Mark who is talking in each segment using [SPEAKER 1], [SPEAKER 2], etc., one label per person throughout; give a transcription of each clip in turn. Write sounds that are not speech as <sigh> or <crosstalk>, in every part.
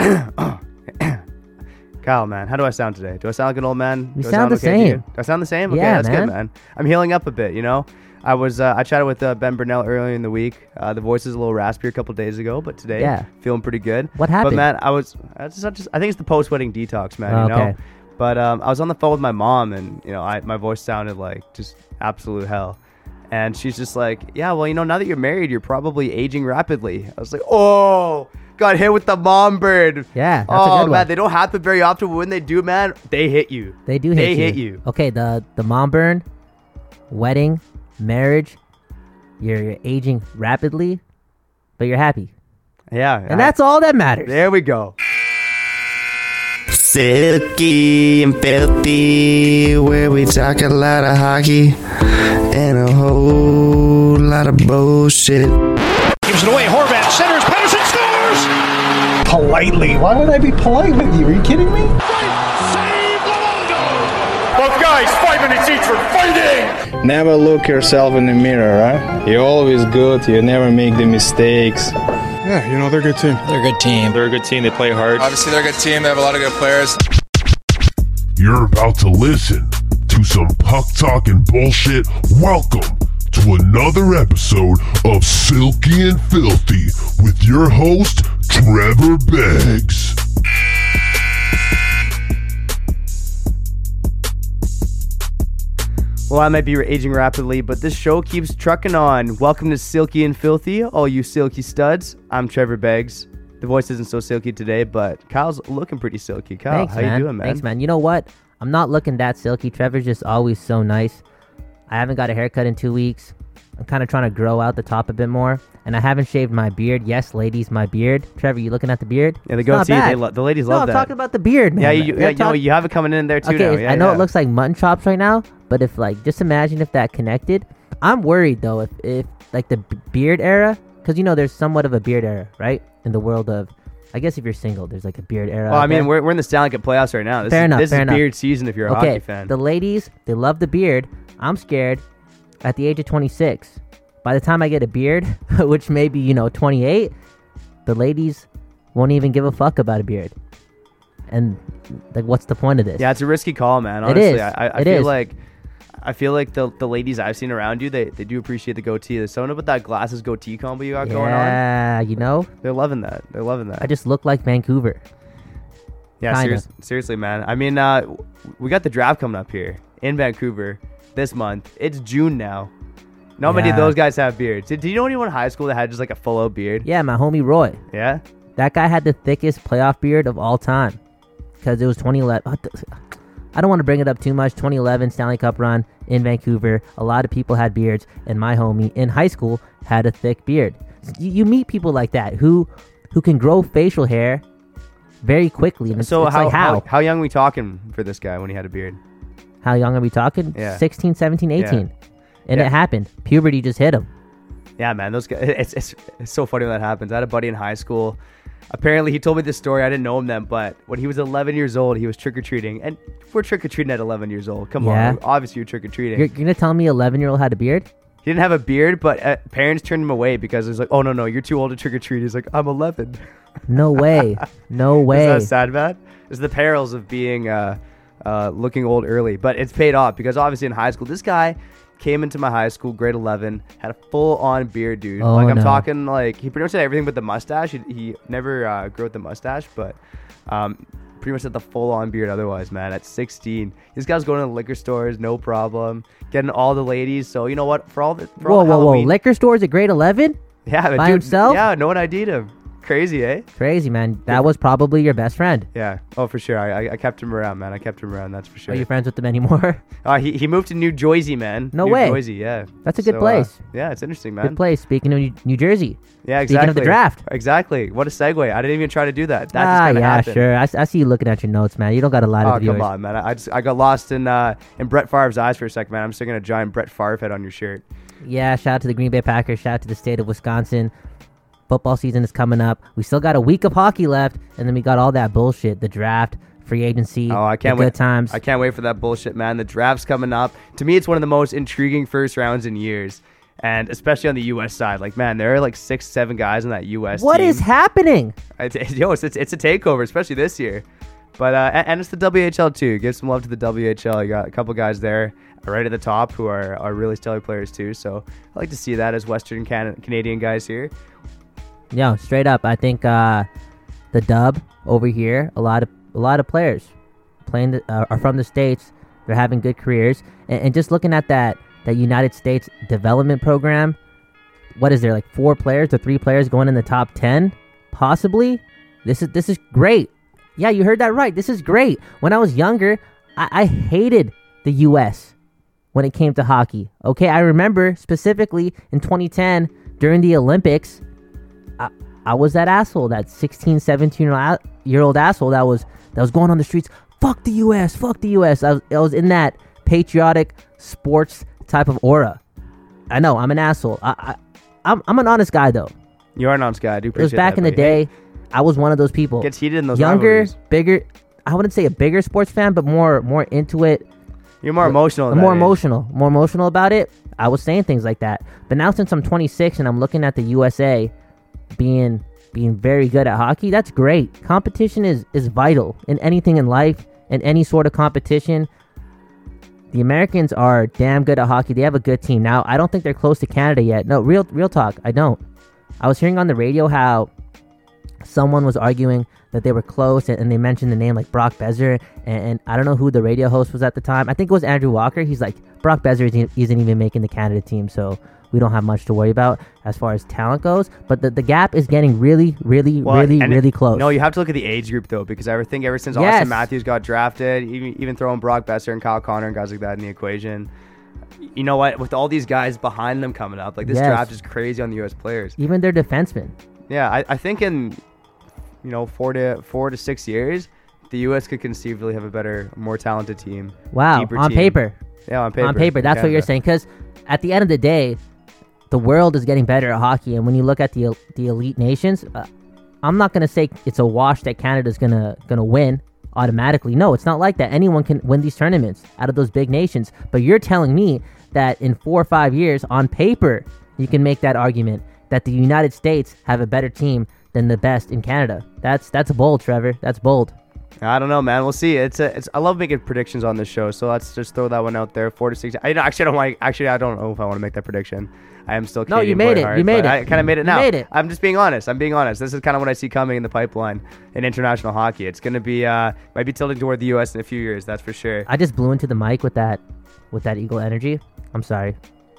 [SPEAKER 1] <coughs> Kyle, man, how do I sound today? Do I sound like an old man?
[SPEAKER 2] You
[SPEAKER 1] do I
[SPEAKER 2] sound the
[SPEAKER 1] okay
[SPEAKER 2] same.
[SPEAKER 1] Do I sound the same? Okay,
[SPEAKER 2] Yeah,
[SPEAKER 1] that's
[SPEAKER 2] man.
[SPEAKER 1] good, man. I'm healing up a bit, you know? I was uh, I chatted with uh, Ben Burnell earlier in the week. Uh, the voice is a little raspy a couple days ago, but today
[SPEAKER 2] Yeah.
[SPEAKER 1] feeling pretty good.
[SPEAKER 2] What
[SPEAKER 1] But
[SPEAKER 2] happened?
[SPEAKER 1] man, I was I, just, I just- I think it's the post wedding detox, man.
[SPEAKER 2] Oh,
[SPEAKER 1] you know.
[SPEAKER 2] okay.
[SPEAKER 1] But um, I was on the phone with my mom, and you know, I my voice sounded like just absolute hell. And she's just like, "Yeah, well, you know, now that you're married, you're probably aging rapidly." I was like, "Oh, got hit with the mom bird."
[SPEAKER 2] Yeah, that's
[SPEAKER 1] oh
[SPEAKER 2] a good
[SPEAKER 1] man, they don't happen very often. But when they do, man, they hit you.
[SPEAKER 2] They do hit
[SPEAKER 1] They
[SPEAKER 2] you.
[SPEAKER 1] hit you.
[SPEAKER 2] Okay, the the mom burn, wedding, marriage, you're, you're aging rapidly, but you're happy,
[SPEAKER 1] Yeah,
[SPEAKER 2] and that's all that matters.
[SPEAKER 1] there we go.
[SPEAKER 3] Silky and filthy, where we talk a lot of hockey and a whole lot of bullshit.
[SPEAKER 4] Gives it away. Horvat centers. Pettersson scores.
[SPEAKER 5] Politely. Why would I be polite with you? Are you kidding me?
[SPEAKER 4] Save Both guys, five minutes each for fighting.
[SPEAKER 6] Never look yourself in the mirror, right? You're always good. You never make the mistakes.
[SPEAKER 7] Yeah, you know, they're a good team.
[SPEAKER 8] They're a good team.
[SPEAKER 9] They're a good team. They play hard.
[SPEAKER 10] Obviously, they're a good team. They have a lot of good players.
[SPEAKER 11] You're about to listen to some puck talking bullshit. Welcome to another episode of Silky and Filthy with your host, Trevor Beggs.
[SPEAKER 1] Well, I might be aging rapidly, but this show keeps trucking on. Welcome to Silky and Filthy, all you silky studs. I'm Trevor Beggs. The voice isn't so silky today, but Kyle's looking pretty silky. Kyle,
[SPEAKER 2] Thanks,
[SPEAKER 1] how
[SPEAKER 2] man.
[SPEAKER 1] you doing, man?
[SPEAKER 2] Thanks, man. You know what? I'm not looking that silky. Trevor's just always so nice. I haven't got a haircut in two weeks. I'm kind of trying to grow out the top a bit more, and I haven't shaved my beard. Yes, ladies, my beard. Trevor, you looking at the beard?
[SPEAKER 1] Yeah, the goatee, they lo- the ladies
[SPEAKER 2] no,
[SPEAKER 1] love
[SPEAKER 2] I'm
[SPEAKER 1] that.
[SPEAKER 2] talking about the beard, man.
[SPEAKER 1] yeah, you, yeah, you, know, you have it coming in there too
[SPEAKER 2] okay,
[SPEAKER 1] now. Yeah,
[SPEAKER 2] I know
[SPEAKER 1] yeah.
[SPEAKER 2] it looks like mutton chops right now, but if like, just imagine if that connected. I'm worried though if if like the beard era, because you know there's somewhat of a beard era, right? In the world of, I guess if you're single, there's like a beard era.
[SPEAKER 1] Well, I mean,
[SPEAKER 2] there.
[SPEAKER 1] we're, we're in the Stanley Cup playoffs right now. This
[SPEAKER 2] Fair
[SPEAKER 1] is,
[SPEAKER 2] enough,
[SPEAKER 1] This
[SPEAKER 2] fair
[SPEAKER 1] is
[SPEAKER 2] enough.
[SPEAKER 1] beard season if you're a
[SPEAKER 2] okay,
[SPEAKER 1] hockey fan.
[SPEAKER 2] the ladies they love the beard. I'm scared. At the age of 26, by the time I get a beard, <laughs> which may be you know 28, the ladies won't even give a fuck about a beard. And like, what's the point of this?
[SPEAKER 1] yeah, it's a risky call, man. Honestly,
[SPEAKER 2] is.
[SPEAKER 1] I, I,
[SPEAKER 2] It
[SPEAKER 1] feel
[SPEAKER 2] is.
[SPEAKER 1] like I feel like the the ladies I've seen around you, they, they do appreciate the goatee. There's something about that glasses goatee combo you got going on.
[SPEAKER 2] yeah, you know,
[SPEAKER 1] They're loving that. They're loving that.
[SPEAKER 2] I just look like Vancouver.
[SPEAKER 1] Yeah, serious, seriously, man. I mean, uh, we got the draft coming up here in Vancouver this month. It's June now. Not many of
[SPEAKER 2] Yeah.
[SPEAKER 1] those guys have beards. Did, you know anyone in high school that had just like a full out beard?
[SPEAKER 2] Yeah, my homie Roy.
[SPEAKER 1] Yeah.
[SPEAKER 2] That guy had the thickest playoff beard of all time because it was 2011. I don't want to bring it up too much. 2011 Stanley Cup run in Vancouver. A lot of people had beards, and my homie in high school had a thick beard. You, you meet people like that who who can grow facial hair very quickly. And it's,
[SPEAKER 1] So
[SPEAKER 2] it's
[SPEAKER 1] how,
[SPEAKER 2] like
[SPEAKER 1] how
[SPEAKER 2] how?
[SPEAKER 1] how young we talking for this guy when he had a beard?
[SPEAKER 2] How young are we talking?
[SPEAKER 1] Yeah.
[SPEAKER 2] 16, 17, 18. And
[SPEAKER 1] Yeah.
[SPEAKER 2] it happened. Puberty just hit him.
[SPEAKER 1] Yeah, man, those guys. It's, it's it's so funny when that happens. I had a buddy in high school. Apparently, he told me this story. I didn't know him then, but when he was 11 years old, he was trick or treating, and we're trick or treating at 11 years old. Come
[SPEAKER 2] Yeah.
[SPEAKER 1] on, obviously you're trick or treating.
[SPEAKER 2] You're, you're going to tell me 11 year old had a beard?
[SPEAKER 1] He didn't have a beard, but uh, parents turned him away because it was like, oh no no, you're too old to trick or treat. He's like, I'm 11.
[SPEAKER 2] No way. <laughs> No way.
[SPEAKER 1] Is that sad, man? It's the perils of being uh, uh, looking old early, but it's paid off because obviously in high school, this guy came into my high school, grade 11, had a full on beard, dude.
[SPEAKER 2] Oh,
[SPEAKER 1] like I'm
[SPEAKER 2] no.
[SPEAKER 1] talking like he pretty much had everything but the mustache. He, he never uh, grew out the mustache, but um, pretty much had the full on beard. Otherwise, man, at 16, this guy's going to the liquor stores, no problem, getting all the ladies. So you know what? For all the for
[SPEAKER 2] whoa,
[SPEAKER 1] all the
[SPEAKER 2] whoa, whoa. Liquor stores at grade 11?
[SPEAKER 1] yeah,
[SPEAKER 2] by
[SPEAKER 1] dude,
[SPEAKER 2] himself?
[SPEAKER 1] Yeah, no one ID'd him. Crazy, eh?
[SPEAKER 2] Crazy, man. That was probably your best friend.
[SPEAKER 1] Yeah. Oh, for sure. I, I, I kept him around, man. I kept him around. That's for sure.
[SPEAKER 2] Are you friends with them anymore? <laughs>
[SPEAKER 1] Uh, he, he moved to New Jersey, man.
[SPEAKER 2] No way.
[SPEAKER 1] New
[SPEAKER 2] way.
[SPEAKER 1] Jersey, yeah.
[SPEAKER 2] That's a good
[SPEAKER 1] So, uh,
[SPEAKER 2] place.
[SPEAKER 1] yeah, it's interesting, man.
[SPEAKER 2] Good place. Speaking of New, New Jersey.
[SPEAKER 1] Yeah, exactly.
[SPEAKER 2] Speaking of the draft.
[SPEAKER 1] Exactly. What a segue. I didn't even try to do that. That
[SPEAKER 2] ah, yeah,
[SPEAKER 1] happened.
[SPEAKER 2] sure. I see you looking at your notes, man. You don't got a lot
[SPEAKER 1] Oh,
[SPEAKER 2] of viewers.
[SPEAKER 1] come on, man. I I just I got lost in uh in Brett Favre's eyes for a second, man. I'm sticking a giant Brett Favre head on your shirt.
[SPEAKER 2] Yeah, shout out to the Green Bay Packers. Shout out to the state of Wisconsin. Football season is coming up. We still got a week of hockey left, and then we got all that bullshit the draft, free agency,
[SPEAKER 1] Oh, I can't wait.
[SPEAKER 2] good times.
[SPEAKER 1] I can't wait for that bullshit, man. The draft's coming up. To me, it's one of the most intriguing first rounds in years. and especially on the U.S. side. Like, man, there are like six, seven guys on that U.S.
[SPEAKER 2] What
[SPEAKER 1] team.
[SPEAKER 2] is happening?
[SPEAKER 1] It's, it's, yo, it's, it's, it's a takeover, especially this year. But uh, and, and it's the WHL too. Give some love to the WHL. You got a couple guys there right at the top who are, are really stellar players too. So I like to see that as Western Can- Canadian guys here.
[SPEAKER 2] Yo, straight up, I think uh, the dub over here, a lot of a lot of players playing the, uh, are from the states. They're having good careers, and, and just looking at that that United States development program, what is there like four players or three players going in the top ten, possibly? This is this is great. Yeah, you heard that right. This is great. When I was younger, I, I hated the U.S. when it came to hockey. Okay, I remember specifically in 2010 during the Olympics. I was that asshole, that 16, 17 year old- asshole that was that was going on the streets. Fuck the U.S. Fuck the U.S. I was, I was in that patriotic sports type of aura. I know I'm an asshole. I, I I'm I'm an honest guy though.
[SPEAKER 1] You are an honest guy. I do
[SPEAKER 2] It was back
[SPEAKER 1] that,
[SPEAKER 2] in the
[SPEAKER 1] buddy. Hey,
[SPEAKER 2] day. I was one of those people.
[SPEAKER 1] Gets heated in those
[SPEAKER 2] younger,
[SPEAKER 1] rivalries.
[SPEAKER 2] bigger. I wouldn't say a bigger sports fan, but more more into it.
[SPEAKER 1] You're more emotional.
[SPEAKER 2] More emotional, more emotional about it. I was saying things like that, but now since I'm 26 and I'm looking at the USA being being very good at hockey, that's great. Competition is is vital in anything in life, in any sort of competition. The Americans are damn good at hockey. They have a good team. Now, I don't think they're close to Canada yet. No, real real talk, I don't. I was hearing on the radio how someone was arguing that they were close and, and they mentioned the name like Brock Boeser and, and I don't know who the radio host was at the time. I think it was Andrew Walker. He's like Brock Boeser isn't, isn't even making the Canada team, so we don't have much to worry about as far as talent goes. But the, the gap is getting really, really,
[SPEAKER 1] Well,
[SPEAKER 2] really,
[SPEAKER 1] and it-
[SPEAKER 2] really close.
[SPEAKER 1] No, you have to look at the age group though, because I think ever since
[SPEAKER 2] Yes.
[SPEAKER 1] Auston Matthews got drafted, even even throwing Brock Boeser and Kyle Connor and guys like that in the equation, you know what? With all these guys behind them coming up, like this
[SPEAKER 2] Yes.
[SPEAKER 1] draft is crazy on the U.S. players.
[SPEAKER 2] even their defensemen.
[SPEAKER 1] Yeah, I, I think in you know four to four to six years, the U.S. could conceivably have a better, more talented team.
[SPEAKER 2] Wow, on
[SPEAKER 1] team.
[SPEAKER 2] paper.
[SPEAKER 1] Yeah, on paper.
[SPEAKER 2] on paper. That's what you're saying. Because at the end of the day, the world is getting better at hockey, and when you look at the the elite nations, uh, I'm not gonna say it's a wash that Canada's gonna gonna win automatically. No, it's not like that. Anyone can win these tournaments out of those big nations. But you're telling me that in four or five years, on paper, you can make that argument that the United States have a better team than the best in Canada. That's that's bold, Trevor. That's bold.
[SPEAKER 1] I don't know, man. We'll see. It's a, it's. I love making predictions on this show, so let's just throw that one out there. Four to six. I actually don't want. Actually, I don't know if I want to make that prediction. I am still.
[SPEAKER 2] No, you
[SPEAKER 1] Canadian
[SPEAKER 2] made it.
[SPEAKER 1] heart,
[SPEAKER 2] You made it.
[SPEAKER 1] I kind of made it
[SPEAKER 2] You
[SPEAKER 1] now.
[SPEAKER 2] made it.
[SPEAKER 1] I'm just being honest. I'm being honest. This is kind of what I see coming in the pipeline in international hockey. It's gonna be uh might be tilting toward the U.S. in a few years. That's for sure.
[SPEAKER 2] I just blew into the mic with that with that eagle energy. I'm sorry.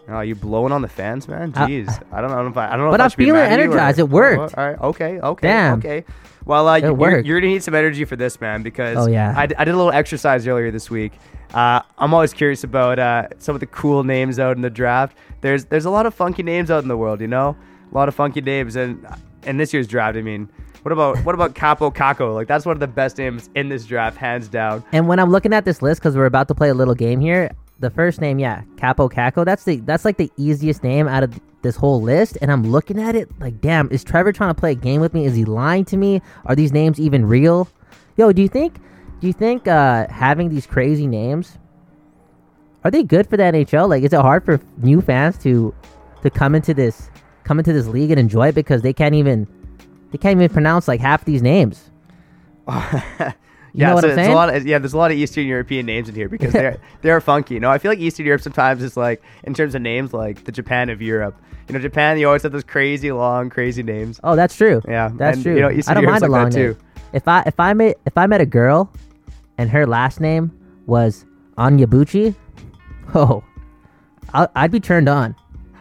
[SPEAKER 1] Oh, you blowing on the fans, man?
[SPEAKER 2] Uh,
[SPEAKER 1] Jeez, I don't know if I. I don't know.
[SPEAKER 2] But I'm feeling
[SPEAKER 1] you or-
[SPEAKER 2] energized. It worked.
[SPEAKER 1] All right. Okay. Okay.
[SPEAKER 2] Damn.
[SPEAKER 1] Okay. Well, uh, you're, you're gonna need some energy for this, man, because
[SPEAKER 2] Oh, yeah.
[SPEAKER 1] I, d- I did a little exercise earlier this week. Uh, I'm always curious about uh, some of the cool names out in the draft. There's there's a lot of funky names out in the world, you know, a lot of funky names, and in this year's draft, I mean, what about what about Kaapo Kakko? Like that's one of the best names in this draft, hands down.
[SPEAKER 2] And when I'm looking at this list, because we're about to play a little game here, the first name, yeah, Kaapo Kakko. That's the that's like the easiest name out of this whole list. And I'm looking at it like, damn, is Trevor trying to play a game with me? Is he lying to me? Are these names even real? Yo, do you think do you think uh, having these crazy names are they good for the NHL? Like, is it hard for new fans to to come into this come into this league and enjoy it because they can't even they can't even pronounce like half these names? <laughs> You
[SPEAKER 1] yeah, so
[SPEAKER 2] I'm
[SPEAKER 1] it's
[SPEAKER 2] saying?
[SPEAKER 1] a lot of, yeah, there's a lot of Eastern European names in here because they're <laughs> they're funky. You know, I feel like Eastern Europe sometimes is like in terms of names like the Japan of Europe. You know, Japan you always have those crazy long, crazy names.
[SPEAKER 2] Oh, that's true.
[SPEAKER 1] Yeah,
[SPEAKER 2] that's
[SPEAKER 1] and,
[SPEAKER 2] true.
[SPEAKER 1] you know, Eastern
[SPEAKER 2] I don't
[SPEAKER 1] Europe's
[SPEAKER 2] mind a long name.
[SPEAKER 1] too.
[SPEAKER 2] If I if I met if I met a girl, and her last name was Anyabuchi, <laughs> oh, i I'd be turned on.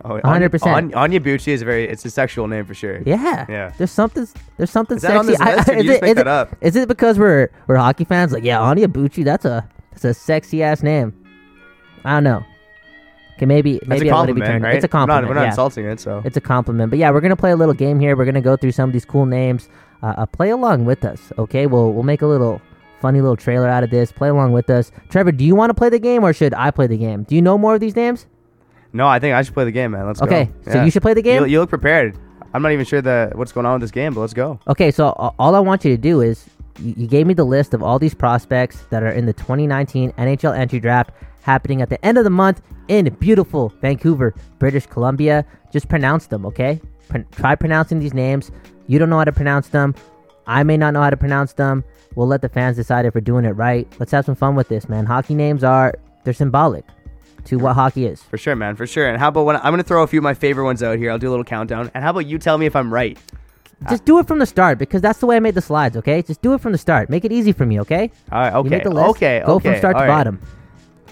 [SPEAKER 1] Oh,
[SPEAKER 2] 100%.
[SPEAKER 1] Anya, Anya Bucci is a very it's a sexual name for sure.
[SPEAKER 2] Yeah.
[SPEAKER 1] Yeah.
[SPEAKER 2] There's something. There's something
[SPEAKER 1] Is
[SPEAKER 2] sexy.
[SPEAKER 1] this list, or did you
[SPEAKER 2] is
[SPEAKER 1] just make that up?
[SPEAKER 2] Is it because we're we're hockey fans? Like, yeah, Anyabuchi. That's a that's a sexy ass name. I don't know. Okay, maybe maybe
[SPEAKER 1] a
[SPEAKER 2] I wouldn't be
[SPEAKER 1] compliment,
[SPEAKER 2] turned.
[SPEAKER 1] right?
[SPEAKER 2] It's a
[SPEAKER 1] We're not-
[SPEAKER 2] compliment.
[SPEAKER 1] We're not,
[SPEAKER 2] yeah.
[SPEAKER 1] insulting it, so
[SPEAKER 2] It's a compliment. But yeah, we're gonna play a little game here. We're gonna go through some of these cool names. Uh, uh, play along with us, okay? We'll we'll make a little funny little trailer out of this. Play along with us. Trevor, do you want to play the game or should I play the game? Do you know more of these names?
[SPEAKER 1] No, I think I should play the game, man. Let's
[SPEAKER 2] Okay,
[SPEAKER 1] go.
[SPEAKER 2] Okay, so you should play the game?
[SPEAKER 1] You, you look prepared. I'm not even sure the what's going on with this game, but let's go.
[SPEAKER 2] Okay, so a- all I want you to do is you, you gave me the list of all these prospects that are in the 2019 NHL entry draft. happening at the end of the month in beautiful Vancouver, British Columbia. Just pronounce them, okay? Pr- try pronouncing these names. You don't know how to pronounce them. I may not know how to pronounce them. We'll let the fans decide if we're doing it right. Let's have some fun with this, man. Hockey names are they're symbolic to what hockey is.
[SPEAKER 1] For sure, man, for sure. And how about when I'm gonna throw a few of my favorite ones out here? I'll do a little countdown. And how about you tell me if I'm right?
[SPEAKER 2] Just do it from the start because that's the way I made the slides, okay? Just do it from the start. Make it easy for me, okay?
[SPEAKER 1] All right,
[SPEAKER 2] You
[SPEAKER 1] okay,
[SPEAKER 2] make the list.
[SPEAKER 1] okay,
[SPEAKER 2] Go
[SPEAKER 1] okay.
[SPEAKER 2] from start to
[SPEAKER 1] right.
[SPEAKER 2] bottom.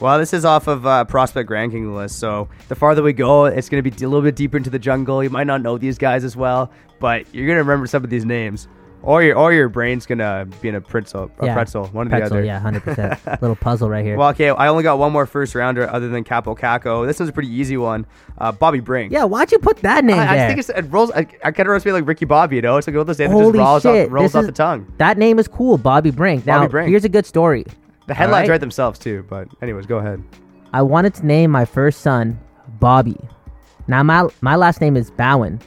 [SPEAKER 1] Well, this is off of uh, Prospect Ranking list, so the farther we go, it's going to be a little bit deeper into the jungle. You might not know these guys as well, but you're going to remember some of these names, or your or your brain's to be in a pretzel, a
[SPEAKER 2] yeah.
[SPEAKER 1] pretzel, one or
[SPEAKER 2] pretzel,
[SPEAKER 1] the other.
[SPEAKER 2] Yeah, hundred percent. <laughs> Little puzzle right here.
[SPEAKER 1] Well, okay, I only got one more first rounder other than Capo Caco. This one's a pretty easy one. Uh, Bobby Brink.
[SPEAKER 2] yeah, why'd you put that name
[SPEAKER 1] I,
[SPEAKER 2] there?
[SPEAKER 1] I think it's, it rolls. I, I kind of roast me like Ricky Bobby, you know. It's like all those names that just rolls
[SPEAKER 2] shit!
[SPEAKER 1] off, rolls
[SPEAKER 2] this
[SPEAKER 1] off
[SPEAKER 2] is-
[SPEAKER 1] the tongue.
[SPEAKER 2] That name is cool, Bobby Brink. Now,
[SPEAKER 1] Bobby Brink.
[SPEAKER 2] here's a good story.
[SPEAKER 1] The headlines
[SPEAKER 2] Alright.
[SPEAKER 1] write themselves too. But anyways, go ahead.
[SPEAKER 2] I wanted to name my first son Bobby. Now my my last name is Bowen,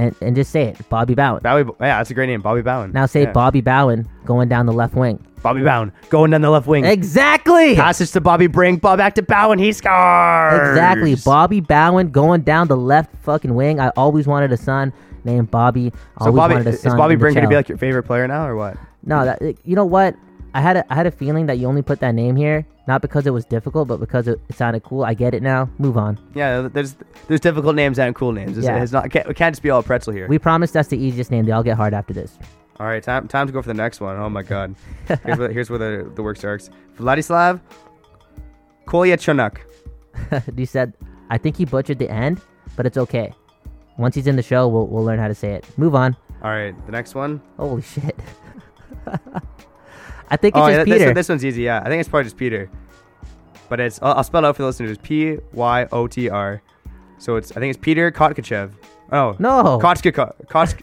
[SPEAKER 2] and and just say it, Bobby Bowen.
[SPEAKER 1] Bowie, yeah, that's a great name, Bobby Bowen.
[SPEAKER 2] Now say
[SPEAKER 1] yeah.
[SPEAKER 2] Bobby Bowen going down the left wing.
[SPEAKER 1] Bobby Bowen going down the left wing.
[SPEAKER 2] Exactly.
[SPEAKER 1] Passes to Bobby Brink. Ball back to Bowen. He scores.
[SPEAKER 2] Exactly. Bobby Bowen going down the left fucking wing. I always wanted a son named Bobby.
[SPEAKER 1] So Bobby
[SPEAKER 2] wanted a
[SPEAKER 1] is Bobby
[SPEAKER 2] in
[SPEAKER 1] Brink gonna be like your favorite player now or what?
[SPEAKER 2] No, that you know what? I had a I had a feeling that you only put that name here not because it was difficult, but because it, it sounded cool. I get it now. Move on.
[SPEAKER 1] Yeah, there's there's difficult names and cool names. It's,
[SPEAKER 2] Yeah.
[SPEAKER 1] it's not it can't, it can't just be all pretzel here.
[SPEAKER 2] We promise that's the easiest name. They all get hard after this.
[SPEAKER 1] all right, time time to go for the next one. Oh my god. Here's where, here's where the the work starts. Vladislav Kolyachunuk. <laughs>
[SPEAKER 2] you said I think he butchered the end, but it's okay. Once he's in the show, we'll we'll learn how to say it. Move on.
[SPEAKER 1] All right, the next one.
[SPEAKER 2] Holy shit. <laughs> I think it's
[SPEAKER 1] Oh,
[SPEAKER 2] just
[SPEAKER 1] yeah,
[SPEAKER 2] Peter.
[SPEAKER 1] this, this one's easy. Yeah, I think it's probably just Peter. But it's I'll, I'll spell it out for the listeners. P Y O T R. So it's I think it's Peter Kotkachev. Oh
[SPEAKER 2] No.
[SPEAKER 1] Kotch Kotch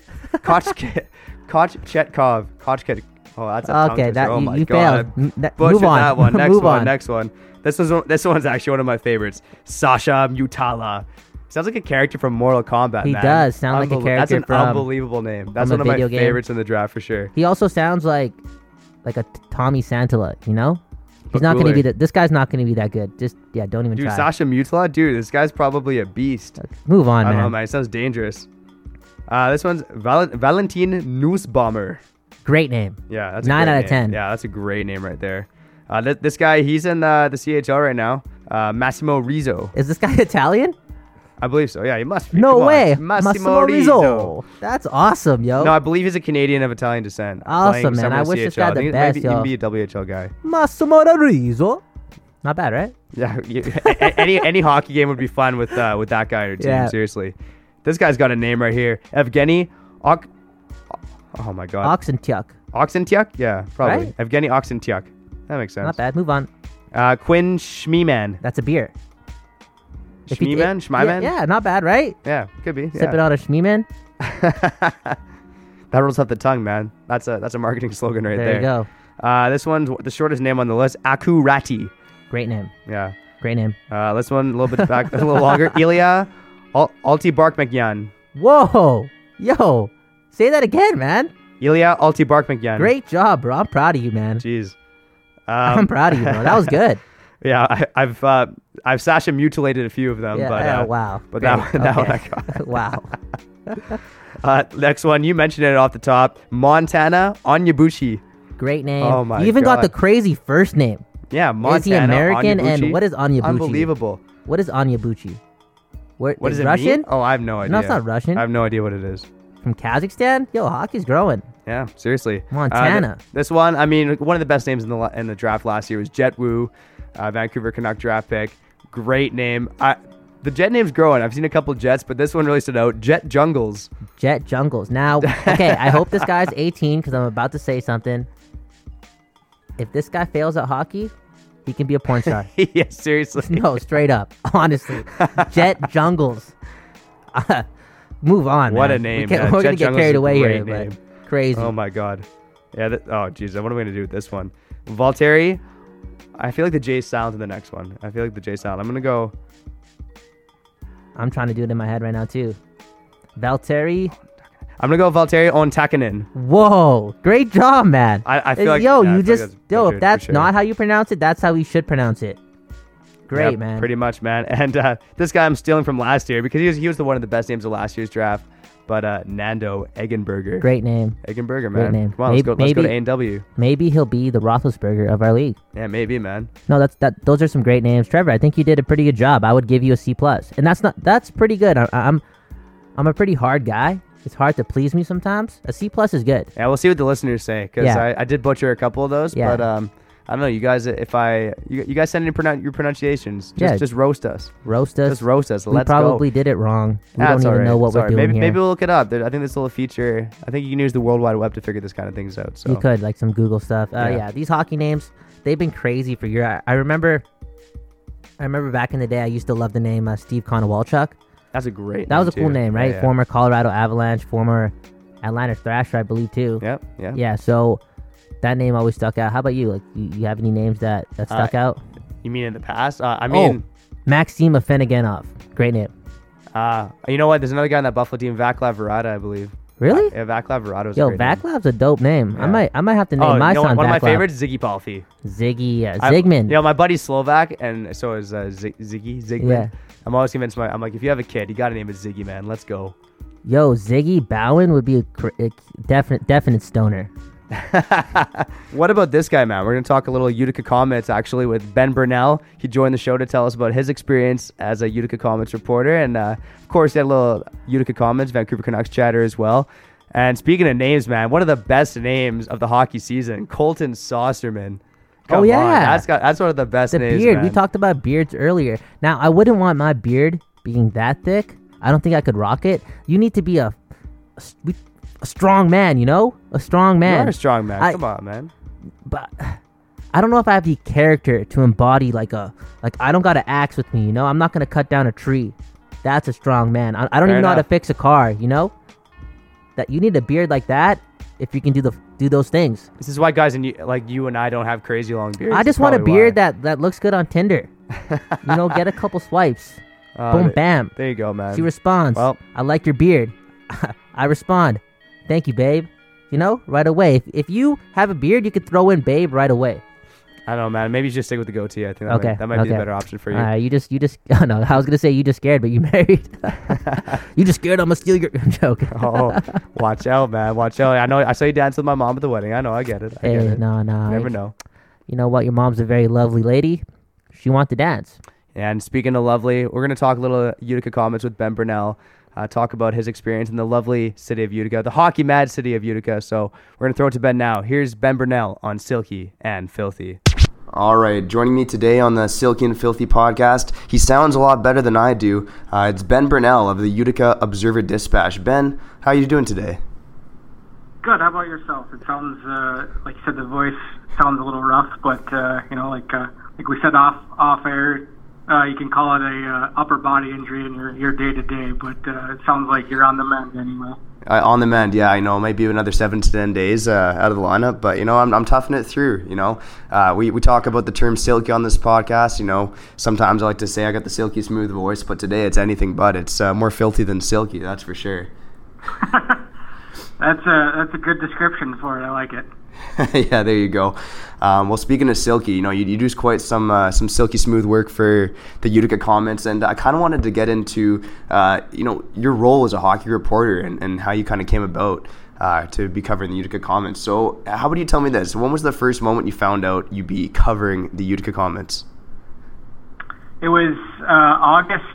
[SPEAKER 1] Kotchetkov. Kotchkit. Oh, that's a
[SPEAKER 2] Okay, that-
[SPEAKER 1] oh
[SPEAKER 2] you-
[SPEAKER 1] my
[SPEAKER 2] you
[SPEAKER 1] god.
[SPEAKER 2] failed.
[SPEAKER 1] Butchered
[SPEAKER 2] move on.
[SPEAKER 1] that one. <laughs> Next
[SPEAKER 2] Move
[SPEAKER 1] one.
[SPEAKER 2] on.
[SPEAKER 1] Next one. This was this one's actually one of my favorites. Sasha Mutala. Sounds like a character from Mortal Kombat.
[SPEAKER 2] He
[SPEAKER 1] man.
[SPEAKER 2] does sound like a character
[SPEAKER 1] That's an
[SPEAKER 2] from-
[SPEAKER 1] unbelievable name. That's one of my
[SPEAKER 2] game.
[SPEAKER 1] favorites in the draft for sure.
[SPEAKER 2] He also sounds like like a t- Tommi Santala, you know? He's
[SPEAKER 1] But
[SPEAKER 2] not going to be that. This guy's not going to be that good. Just yeah, don't even
[SPEAKER 1] Dude,
[SPEAKER 2] try.
[SPEAKER 1] Sasha Mutala, dude, this guy's probably a beast.
[SPEAKER 2] Move on,
[SPEAKER 1] I don't
[SPEAKER 2] man.
[SPEAKER 1] know, man. It sounds dangerous. Uh, this one's Val- Valentin Nussbaumer.
[SPEAKER 2] Great name.
[SPEAKER 1] Yeah, that's a
[SPEAKER 2] Nine out of
[SPEAKER 1] name.
[SPEAKER 2] 10.
[SPEAKER 1] Yeah, that's a great name right there. Uh, th- this guy, he's in uh, the CHL right now. Uh, Massimo Rizzo,
[SPEAKER 2] Is this guy <laughs> Italian?
[SPEAKER 1] I believe so. Yeah, he must be.
[SPEAKER 2] No
[SPEAKER 1] Come on.
[SPEAKER 2] way.
[SPEAKER 1] Massimo, Rizzo.
[SPEAKER 2] Rizzo. That's awesome, yo.
[SPEAKER 1] No, I believe he's a Canadian of Italian descent.
[SPEAKER 2] Awesome, man. I wish this
[SPEAKER 1] CHL.
[SPEAKER 2] guy
[SPEAKER 1] I
[SPEAKER 2] the
[SPEAKER 1] think
[SPEAKER 2] best,
[SPEAKER 1] He might
[SPEAKER 2] yo.
[SPEAKER 1] be, he be a WHL guy.
[SPEAKER 2] Massimo Rizzo. Not bad, right? <laughs>
[SPEAKER 1] Yeah, you, any any hockey game would be fun with uh, with that guy on your team.
[SPEAKER 2] Yeah.
[SPEAKER 1] Seriously, this guy's got a name right here. Evgeny Ok. Oh my God.
[SPEAKER 2] Oxentyuk.
[SPEAKER 1] Oxentyuk? Yeah, probably.
[SPEAKER 2] Right?
[SPEAKER 1] Evgeny Oxentyuk. That makes sense.
[SPEAKER 2] Not bad. Move on.
[SPEAKER 1] Uh, Quinn Schmiemann.
[SPEAKER 2] That's a beer. If you-
[SPEAKER 1] Schmiemann?
[SPEAKER 2] Yeah,
[SPEAKER 1] Schmeiman?
[SPEAKER 2] yeah, not bad, right?
[SPEAKER 1] Yeah, could be.
[SPEAKER 2] Sipping
[SPEAKER 1] yeah.
[SPEAKER 2] on a Schmiemann. <laughs>
[SPEAKER 1] That rolls off the tongue, man. That's a that's a marketing slogan right
[SPEAKER 2] There
[SPEAKER 1] there.
[SPEAKER 2] you go.
[SPEAKER 1] Uh, this one's the shortest name on the list. Akurati.
[SPEAKER 2] Great name.
[SPEAKER 1] Yeah.
[SPEAKER 2] Great name.
[SPEAKER 1] Uh, this one a little bit back, a little longer. <laughs> Ilya Al- Alti Barkmekyan.
[SPEAKER 2] Whoa. Yo. Say that again, man.
[SPEAKER 1] Ilya Alti Barkmekyan.
[SPEAKER 2] Great job, bro. I'm proud of you, man.
[SPEAKER 1] Jeez.
[SPEAKER 2] I'm
[SPEAKER 1] Um,
[SPEAKER 2] proud of you, bro. That was <laughs> good.
[SPEAKER 1] Yeah, I, I've uh, I've Sasha mutilated a few of them,
[SPEAKER 2] Yeah,
[SPEAKER 1] but
[SPEAKER 2] yeah,
[SPEAKER 1] uh,
[SPEAKER 2] wow.
[SPEAKER 1] But that
[SPEAKER 2] Great.
[SPEAKER 1] one, that one I got. <laughs>
[SPEAKER 2] wow. <laughs>
[SPEAKER 1] Uh, next one, you mentioned it off the top. Montana Onyebuchi.
[SPEAKER 2] Great name.
[SPEAKER 1] Oh my
[SPEAKER 2] You even got the crazy first name.
[SPEAKER 1] Yeah, Montana
[SPEAKER 2] Is he American? And what is Onyebuchi?
[SPEAKER 1] Unbelievable.
[SPEAKER 2] What is Onyebuchi? Where,
[SPEAKER 1] What
[SPEAKER 2] is
[SPEAKER 1] does it
[SPEAKER 2] Russian?
[SPEAKER 1] mean? Oh, I have no idea.
[SPEAKER 2] No, it's not Russian.
[SPEAKER 1] I have no idea what it is.
[SPEAKER 2] From Kazakhstan? Yo, hockey's growing.
[SPEAKER 1] Yeah, seriously. Uh,
[SPEAKER 2] Montana.
[SPEAKER 1] th- this one, I mean, one of the best names in the in the draft last year was Jett Woo, uh, Vancouver Canuck draft pick. Great name. I, the Jett name's growing. I've seen a couple Jetts, but this one really stood out. Jett Jungels.
[SPEAKER 2] Jett Jungels. Now, okay, I hope this guy's <laughs> 18 because I'm about to say something. If this guy fails at hockey, he can be a porn star. <laughs>
[SPEAKER 1] yeah, seriously. <laughs>
[SPEAKER 2] no, straight up. Honestly. Jett Jungels. Move on.
[SPEAKER 1] What
[SPEAKER 2] man.
[SPEAKER 1] a name,
[SPEAKER 2] We. We're going to get
[SPEAKER 1] Jungels
[SPEAKER 2] carried away here.
[SPEAKER 1] name.
[SPEAKER 2] But crazy.
[SPEAKER 1] Oh my god. Yeah. That, oh jeez. What am I gonna do with this one? Valtteri. I feel like the J sound in the next one. I feel like the J sound. I'm gonna go.
[SPEAKER 2] I'm trying to do it in my head right now, too. Valtteri.
[SPEAKER 1] I'm gonna go Valtteri on Takanen.
[SPEAKER 2] Whoa. Great job, man.
[SPEAKER 1] I, I feel like
[SPEAKER 2] yo,
[SPEAKER 1] yeah,
[SPEAKER 2] you
[SPEAKER 1] like
[SPEAKER 2] just
[SPEAKER 1] that's
[SPEAKER 2] yo. If that's
[SPEAKER 1] sure.
[SPEAKER 2] not how you pronounce it, that's how we should pronounce it. Great,
[SPEAKER 1] Yep,
[SPEAKER 2] man.
[SPEAKER 1] Pretty much, man. <laughs> And uh, this guy I'm stealing from last year because he was he was the one of the best names of last year's draft. But uh, Nando Eggenberger.
[SPEAKER 2] Great name.
[SPEAKER 1] Eggenberger,
[SPEAKER 2] Great
[SPEAKER 1] man.
[SPEAKER 2] name.
[SPEAKER 1] Come on, let's go.
[SPEAKER 2] Maybe-
[SPEAKER 1] Let's go to A
[SPEAKER 2] maybe-
[SPEAKER 1] and W.
[SPEAKER 2] Maybe he'll be the Roethlisberger of our league.
[SPEAKER 1] Yeah, maybe, man.
[SPEAKER 2] No, that's that. Those are some great names, Trevor. I think you did a pretty good job. I would give you a C plus, and that's not that's pretty good. I, I'm I'm a pretty hard guy. It's hard to please me sometimes. A C plus is good.
[SPEAKER 1] Yeah, we'll see what the listeners say because
[SPEAKER 2] Yeah.
[SPEAKER 1] I, I did butcher a couple of those,
[SPEAKER 2] Yeah.
[SPEAKER 1] but um, I don't know. You guys, if I you, you guys send in pronoun- your pronunciations, just
[SPEAKER 2] Yeah.
[SPEAKER 1] just roast us.
[SPEAKER 2] Roast us.
[SPEAKER 1] Just roast us.
[SPEAKER 2] we
[SPEAKER 1] Let's
[SPEAKER 2] probably
[SPEAKER 1] go.
[SPEAKER 2] did it wrong. We
[SPEAKER 1] That's
[SPEAKER 2] don't even
[SPEAKER 1] all
[SPEAKER 2] know what
[SPEAKER 1] It's
[SPEAKER 2] we're
[SPEAKER 1] right.
[SPEAKER 2] doing
[SPEAKER 1] maybe
[SPEAKER 2] here.
[SPEAKER 1] maybe we'll look it up. There- I think this little feature. I think you can use the World Wide Web to figure this kind of things out. So
[SPEAKER 2] You could like some Google stuff. Uh,
[SPEAKER 1] Yeah.
[SPEAKER 2] yeah. these hockey names they've been crazy for years. I, I remember, I remember back in the day I used to love the name uh, Steve Konowalchuk.
[SPEAKER 1] that's a great.
[SPEAKER 2] That was a cool
[SPEAKER 1] too.
[SPEAKER 2] name,
[SPEAKER 1] Yeah,
[SPEAKER 2] right?
[SPEAKER 1] yeah.
[SPEAKER 2] Former Colorado Avalanche, former Atlanta Thrasher, I believe too.
[SPEAKER 1] Yep. Yeah.
[SPEAKER 2] Yeah, so that name always stuck out. How about you? Like, you, you have any names that that stuck
[SPEAKER 1] Uh,
[SPEAKER 2] out?
[SPEAKER 1] You mean in the past? Uh, I mean,
[SPEAKER 2] oh, Maxim Afinogenov. Great name.
[SPEAKER 1] uh, you know what? There's another guy on that Buffalo team, Vaclav Varada, I believe.
[SPEAKER 2] Really?
[SPEAKER 1] Yeah, Vaclav Varada was a
[SPEAKER 2] Yo,
[SPEAKER 1] great name.
[SPEAKER 2] A dope name. I might I might have to name
[SPEAKER 1] Oh,
[SPEAKER 2] my
[SPEAKER 1] know,
[SPEAKER 2] son
[SPEAKER 1] one of my
[SPEAKER 2] Vaclav.
[SPEAKER 1] favorites, Ziggy Palffy.
[SPEAKER 2] Ziggy uh,
[SPEAKER 1] I'm-
[SPEAKER 2] Zigman.
[SPEAKER 1] You know, my buddy's Slovak, and so is uh, Z- Ziggy Zigman.
[SPEAKER 2] Yeah.
[SPEAKER 1] I'm always convinced. My, I'm like, if you have a kid, you got to name it Ziggy, man. Let's go.
[SPEAKER 2] Yo, Ziggy Bowen would be a, a definite definite stoner. <laughs>
[SPEAKER 1] What about this guy, man? We're gonna talk a little Utica Comets actually with Ben Burnell. He joined the show to tell us about his experience as a Utica Comets reporter, and uh, of course, he had a little Utica Comets, Vancouver Canucks chatter as well. And speaking of names, man, one of the best names of the hockey season, Colton Saucerman.
[SPEAKER 2] Oh,
[SPEAKER 1] Come on,
[SPEAKER 2] yeah.
[SPEAKER 1] that's got that's one of the best
[SPEAKER 2] The
[SPEAKER 1] names.
[SPEAKER 2] beard. We talked about beards earlier. Now, I wouldn't want my beard being that thick. I don't think I could rock it. You need to be a we- a strong man, you know? A strong man.
[SPEAKER 1] You're a strong man.
[SPEAKER 2] I-
[SPEAKER 1] Come on, man.
[SPEAKER 2] but I don't know if I have the character to embody like a like I don't got an axe with me, you know. I'm not gonna cut down a tree. That's a strong man. I, I don't
[SPEAKER 1] Fair
[SPEAKER 2] even know how to fix a car, you know. That you need a beard like that if you can do the do those things.
[SPEAKER 1] This is why guys and you, like you and I don't have crazy long beards.
[SPEAKER 2] I just want a beard
[SPEAKER 1] why.
[SPEAKER 2] that that looks good on Tinder. you know, get a <laughs> couple swipes.
[SPEAKER 1] Uh,
[SPEAKER 2] Boom, bam.
[SPEAKER 1] There you go, man.
[SPEAKER 2] She responds.
[SPEAKER 1] Well-
[SPEAKER 2] I like your beard. <laughs> I respond. Thank you, babe. You know, right away. If, if you have a beard, you could throw in babe right away.
[SPEAKER 1] I don't know, man. Maybe you should stick with the goatee. I think that
[SPEAKER 2] Okay,
[SPEAKER 1] might, that might be a better option for you.
[SPEAKER 2] Uh, you just, you just, oh <laughs> no, I was gonna say you just scared, but you <laughs> married. <laughs> you just scared I'm gonna steal your. I'm
[SPEAKER 1] oh, watch out, man. Watch out. I know. I saw you dance with my mom at the wedding. I know. I get it. I get it.
[SPEAKER 2] no, no.
[SPEAKER 1] You never
[SPEAKER 2] I-
[SPEAKER 1] know.
[SPEAKER 2] You know what? Your mom's a very lovely lady. She wants to dance.
[SPEAKER 1] And speaking of lovely, we're gonna talk a little Utica Comets with Ben Burnell. Uh, talk about his experience in the lovely city of Utica, the hockey mad city of Utica. So we're gonna throw it to Ben now. Here's Ben Burnell on Silky and Filthy.
[SPEAKER 3] All right, joining me today on the Silky and Filthy podcast, he sounds a lot better than I do. Uh, it's Ben Burnell of the Utica Observer Dispatch. Ben, how are you doing today?
[SPEAKER 8] Good. How about yourself? It sounds uh, like you said the voice sounds a little rough, but uh, you know, like uh, like we said off off air, uh, you can call it a uh, upper body injury in your your day to day. But uh, it sounds like you're on the mend anyway.
[SPEAKER 3] Uh, on the mend, yeah, I know. Maybe another seven to ten days uh, out of the lineup, but you know, I'm, I'm toughing it through. You know, uh, we we talk about the term silky on this podcast. You know, sometimes I like to say I got the silky smooth voice, but today it's anything but. It's uh, more filthy than silky, that's for sure. <laughs>
[SPEAKER 8] That's a that's a good description for it. I like it. <laughs>
[SPEAKER 3] yeah, there you go. Um, well, speaking of silky, you know, you, you do quite some uh, some silky smooth work for the Utica Comets, and I kind of wanted to get into, uh, you know, your role as a hockey reporter and, and how you kind of came about uh, to be covering the Utica Comets. So, how would you tell me this? When was the first moment you found out you'd be covering the Utica Comets?
[SPEAKER 8] It was uh, August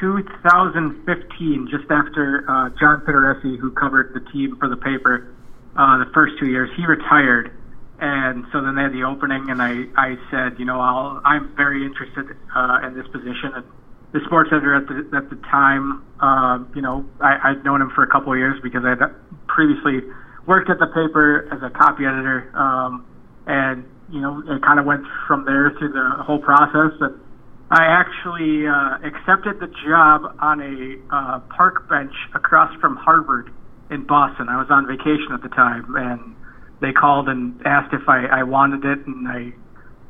[SPEAKER 8] 2015, just after uh, John Fedoresi, who covered the team for the paper uh, the first two years, he retired. And so then they had the opening, and I, I said, you know, I'll, I'm very interested uh, in this position. And the sports editor at the, at the time, uh, you know, I, I'd known him for a couple of years because I'd previously worked at the paper as a copy editor. Um, and, you know, it kind of went from there through the whole process. And I actually uh, accepted the job on a uh, park bench across from Harvard in Boston. I was on vacation at the time, and they called and asked if I, I wanted it, and I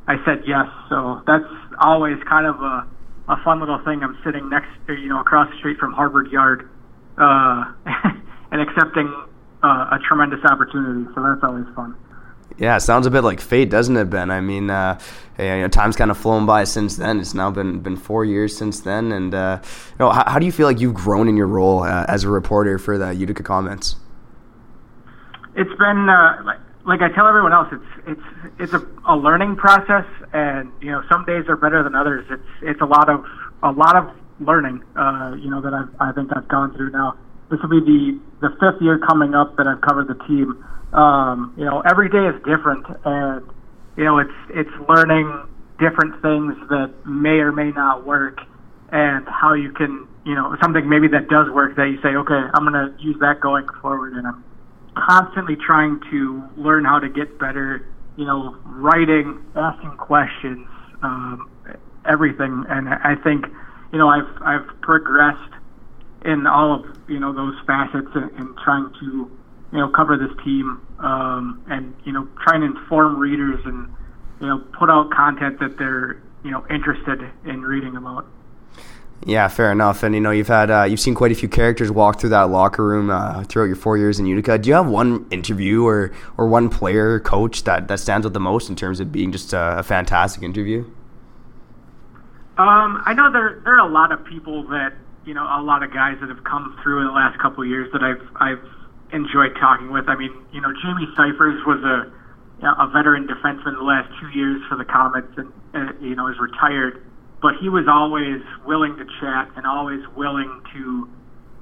[SPEAKER 8] I said yes. So that's always kind of a, a fun little thing. I'm sitting next, or, you know, across the street from Harvard Yard, uh, <laughs> and accepting uh, a tremendous opportunity. So that's always fun.
[SPEAKER 1] Yeah, sounds a bit like fate, doesn't it, Ben? I mean, uh, you know, time's kind of flown by since then. It's now been been four years since then, and uh, you know, how, how, do you feel like you've grown in your role uh, as a reporter for the Utica Comets?
[SPEAKER 8] It's been uh, like, like I tell everyone else, it's it's it's a, a learning process, and you know, some days are better than others. It's it's a lot of a lot of learning, uh, you know, that I've, I think I've gone through now. This will be the the fifth year coming up that I've covered the team um, you know, every day is different, and you know, it's it's learning different things that may or may not work, and how you can, you know, something maybe that does work that you say, okay, I'm going to use that going forward, and I'm constantly trying to learn how to get better. You know, writing, asking questions, um, everything, and I think, you know, I've I've progressed in all of you know those facets and, and trying to you know, cover this team um, and you know, try and inform readers and you know, put out content that they're you know interested in reading about.
[SPEAKER 1] Yeah, fair enough. And you know, you've had uh, you've seen quite a few characters walk through that locker room uh, throughout your four years in Utica. Do you have one interview or or one player, coach that that stands out the most in terms of being just a, a fantastic interview?
[SPEAKER 8] Um, I know there there are a lot of people that you know a lot of guys that have come through in the last couple of years that I've I've enjoyed talking with. I mean, you know, Jaime Sifers was a a veteran defenseman the last two years for the Comets, and uh, you know is retired. But he was always willing to chat and always willing to,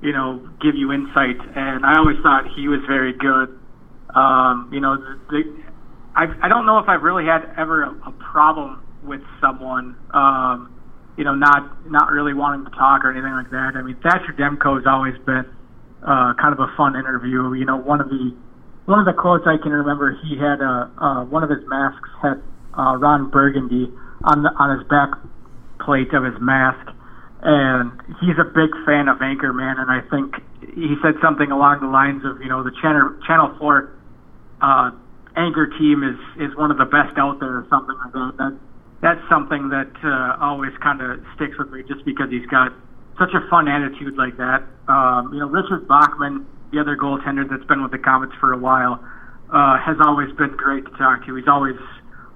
[SPEAKER 8] you know, give you insight. And I always thought he was very good. Um, you know, the, the, I I don't know if I've really had ever a, a problem with someone. Um, you know, not not really wanting to talk or anything like that. I mean, Thatcher Demko has always been uh, kind of a fun interview. You know, one of the one of the quotes I can remember, he had uh, uh, one of his masks had uh, Ron Burgundy on the, on his back plate of his mask, and he's a big fan of Anchorman, and I think he said something along the lines of, you know, the Channel Channel Four uh, anchor team is is one of the best out there, or something like that. That that's something that uh, always kind of sticks with me, just because he's got such a fun attitude like that. Um, you know, Richard Bachman, the other goaltender that's been with the Comets for a while, uh, has always been great to talk to. He's always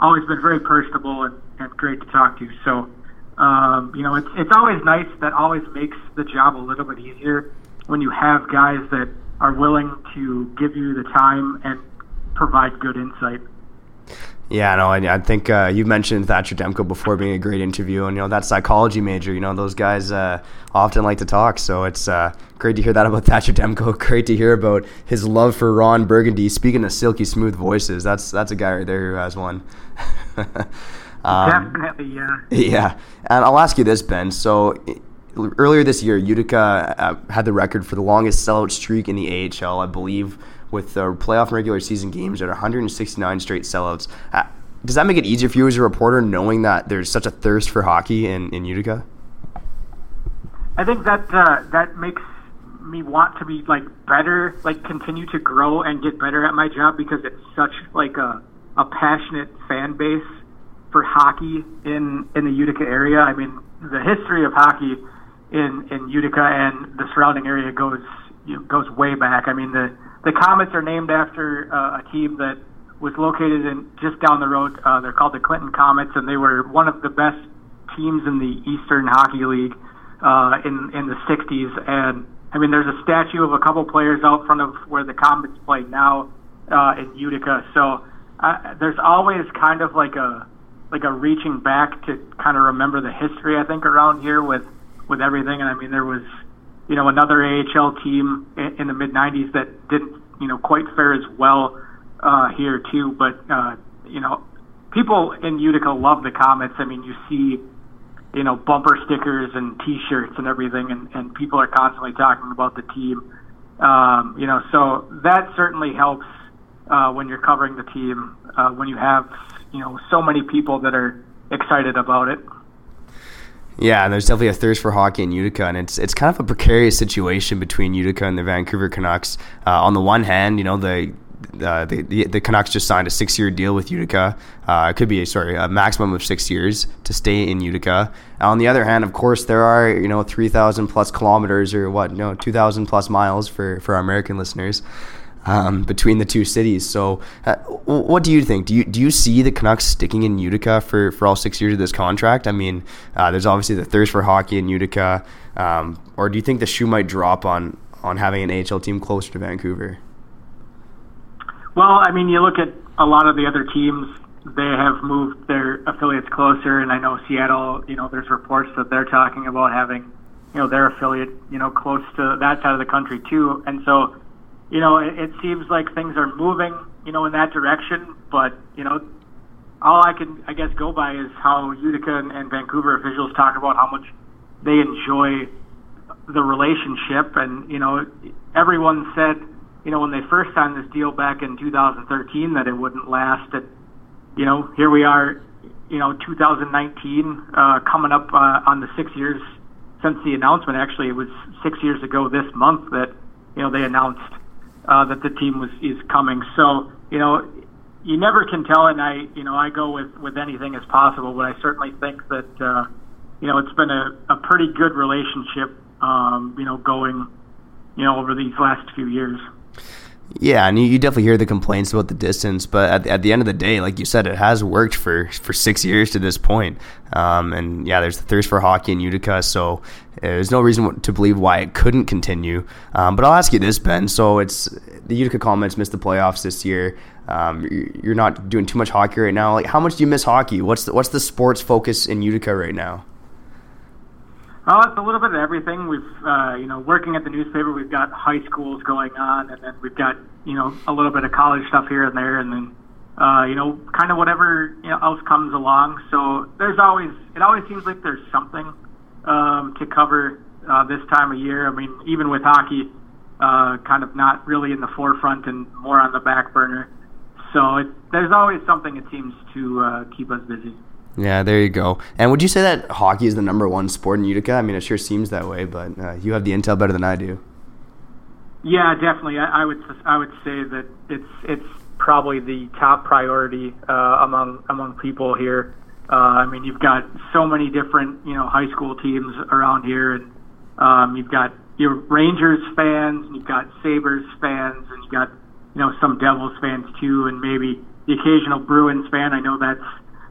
[SPEAKER 8] always been very personable and, and great to talk to. So, um, you know, it's it's always nice. That always makes the job a little bit easier when you have guys that are willing to give you the time and provide good insight.
[SPEAKER 1] Yeah, no, I, I think uh, you mentioned Thatcher Demko before being a great interview, and you know that psychology major. You know those guys uh, often like to talk, so it's uh, great to hear that about <laughs> Thatcher Demko. Great to hear about his love for Ron Burgundy. Speaking of silky smooth voices, that's that's a guy right there who has one. <laughs>
[SPEAKER 8] um, Definitely, yeah. <laughs>
[SPEAKER 1] Yeah, and I'll ask you this, Ben. So earlier this year, Utica uh, had the record for the longest sellout streak in the AHL, I believe with the playoff and regular season games at 169 straight sellouts. Uh, does that make it easier for you as a reporter knowing that there's such a thirst for hockey in, in Utica?
[SPEAKER 8] I think that uh, that makes me want to be like better, like continue to grow and get better at my job because it's such like a a passionate fan base for hockey in in the Utica area. I mean, the history of hockey in in Utica and the surrounding area goes you know, goes way back. I mean, the the Comets are named after uh, a team that was located in just down the road. Uh, they're called the Clinton Comets, and they were one of the best teams in the Eastern Hockey League uh, in in the '60s. And I mean, there's a statue of a couple players out front of where the Comets play now uh, in Utica. So uh, there's always kind of like a like a reaching back to kind of remember the history. I think around here with with everything. And I mean, there was you know, another AHL team in, in the mid 90s that didn't, you know, quite fare as well uh, here too. But uh, you know, people in Utica love the Comets. I mean, you see, you know, bumper stickers and T-shirts and everything, and, and people are constantly talking about the team. Um, you know, so that certainly helps uh, when you're covering the team uh, when you have, you know, so many people that are excited about it.
[SPEAKER 1] Yeah, and there's definitely a thirst for hockey in Utica, and it's it's kind of a precarious situation between Utica and the Vancouver Canucks. Uh, on the one hand, you know the uh, the, the, the Canucks just signed a six-year deal with Utica. Uh, it could be a, sorry a maximum of six years to stay in Utica. On the other hand, of course, there are you know three thousand plus kilometers or what no two thousand plus miles for for our American listeners. Um, between the two cities. So, uh, what do you think? Do you do you see the Canucks sticking in Utica for, for all six years of this contract? I mean, uh, there's obviously the thirst for hockey in Utica, um, or do you think the shoe might drop on on having an AHL team closer to Vancouver?
[SPEAKER 8] Well, I mean, you look at a lot of the other teams; they have moved their affiliates closer, and I know Seattle. You know, there's reports that they're talking about having, you know, their affiliate, you know, close to that side of the country too, and so you know, it, it seems like things are moving, you know, in that direction. But you know, all I can, I guess, go by is how Utica and, and Vancouver officials talk about how much they enjoy the relationship, and you know, everyone said, you know, when they first signed this deal back in 2013 that it wouldn't last. And you know, here we are, you know, 2019 uh, coming up uh, on the six years since the announcement. Actually, it was six years ago this month that you know they announced uh, that the team was is coming. So you know, you never can tell, and I you know I go with with anything as possible, but I certainly think that uh, you know it's been a, a pretty good relationship, um, you know, going you know over these last few years.
[SPEAKER 1] Yeah, and you, you, definitely hear the complaints about the distance, but at, at the end of the day, like you said, it has worked for for six years to this point. Um, and yeah, there's the thirst for hockey in Utica, so there's no reason to believe why it couldn't continue. Um, but I'll ask you this, Ben. So it's the Utica Comets missed the playoffs this year. Um, you're not doing too much hockey right now. Like, how much do you miss hockey? What's the, what's the sports focus in Utica right now?
[SPEAKER 8] Oh, it's a little bit of everything. We've, uh, you know, working at the newspaper, we've got high schools going on, and then we've got, you know, a little bit of college stuff here and there, and then, uh, you know, kind of whatever you know, else comes along. So there's always, it always seems like there's something um, to cover uh, this time of year. I mean, even with hockey, uh, kind of not really in the forefront and more on the back burner. So it, there's always something it seems to uh, keep us busy.
[SPEAKER 1] Yeah, there you go. And would you say that hockey is the number one sport in Utica? I mean, it sure seems that way, but uh, you have the intel better than I do.
[SPEAKER 8] Yeah, definitely. I, I would I would say that it's it's probably the top priority uh, among among people here. Uh, I mean, you've got so many different you know high school teams around here, and um, you've got your Rangers fans, and you've got Sabres fans, and you've got you know some Devils fans too, and maybe the occasional Bruins fan. I know that's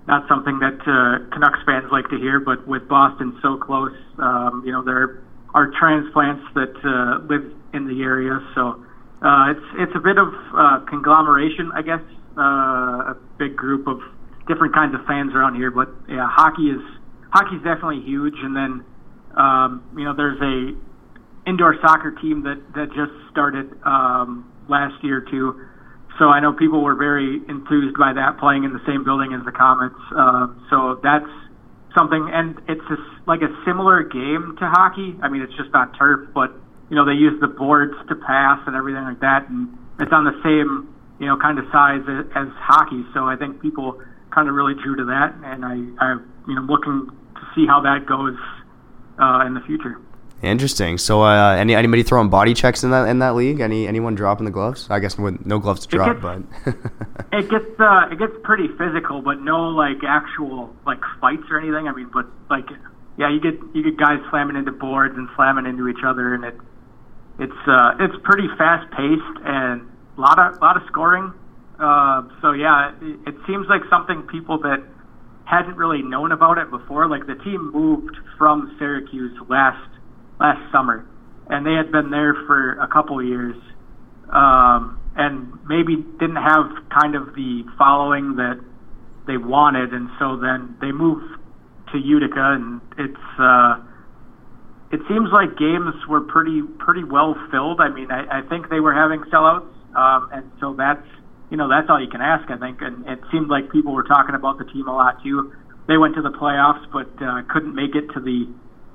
[SPEAKER 8] not something that uh, Canucks fans like to hear, but with Boston so close, um, you know, there are transplants that uh, live in the area, so uh, it's it's a bit of uh, conglomeration, I guess, uh, a big group of different kinds of fans around here. But yeah, hockey is hockey is definitely huge, and then um, you know, there's a indoor soccer team that that just started um, last year too so I know people were very enthused by that playing in the same building as the Comets. Uh, so that's something, and it's a, like a similar game to hockey. I mean, it's just on turf, but you know they use the boards to pass and everything like that, and it's on the same you know kind of size as, as hockey. So I think people kind of really drew to that, and I, I you know looking to see how that goes uh, in the future.
[SPEAKER 1] Interesting. So, uh, any anybody throwing body checks in that in that league? Any anyone dropping the gloves? I guess with no gloves to drop,
[SPEAKER 8] gets,
[SPEAKER 1] but <laughs>
[SPEAKER 8] it gets uh, it gets pretty physical, but no like actual like fights or anything. I mean, but like yeah, you get you get guys slamming into boards and slamming into each other, and it it's uh, it's pretty fast paced and a lot of lot of scoring. Uh, so yeah, it, it seems like something people that hadn't really known about it before. Like the team moved from Syracuse last last summer, and they had been there for a couple of years, um, and maybe didn't have kind of the following that they wanted, and so then they moved to Utica, and it's uh, it seems like games were pretty pretty well filled. I mean, I, I think they were having sellouts, um, and so that's you know that's all you can ask, I think. And it seemed like people were talking about the team a lot too. They went to the playoffs, but uh, couldn't make it to the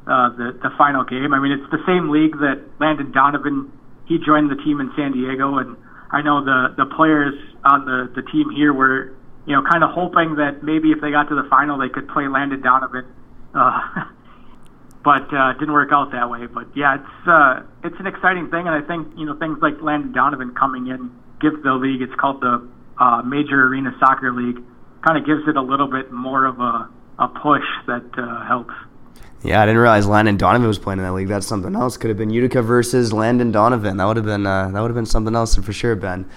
[SPEAKER 8] uh, the the final game. I mean, it's the same league that Landon Donovan he joined the team in San Diego, and I know the the players on the the team here were you know kind of hoping that maybe if they got to the final they could play Landon Donovan. Uh, <laughs> but uh, didn't work out that way. But yeah, it's uh, it's an exciting thing, and I think you know things like Landon Donovan coming in gives the league. It's called the uh, Major Arena Soccer League. Kind of gives it a little bit more of a a push that uh, helps.
[SPEAKER 1] Yeah, I didn't realize Landon Donovan was playing in that league. That's something else. Could have been Utica versus Landon Donovan. That would have been uh, that would have been something else for sure, Ben.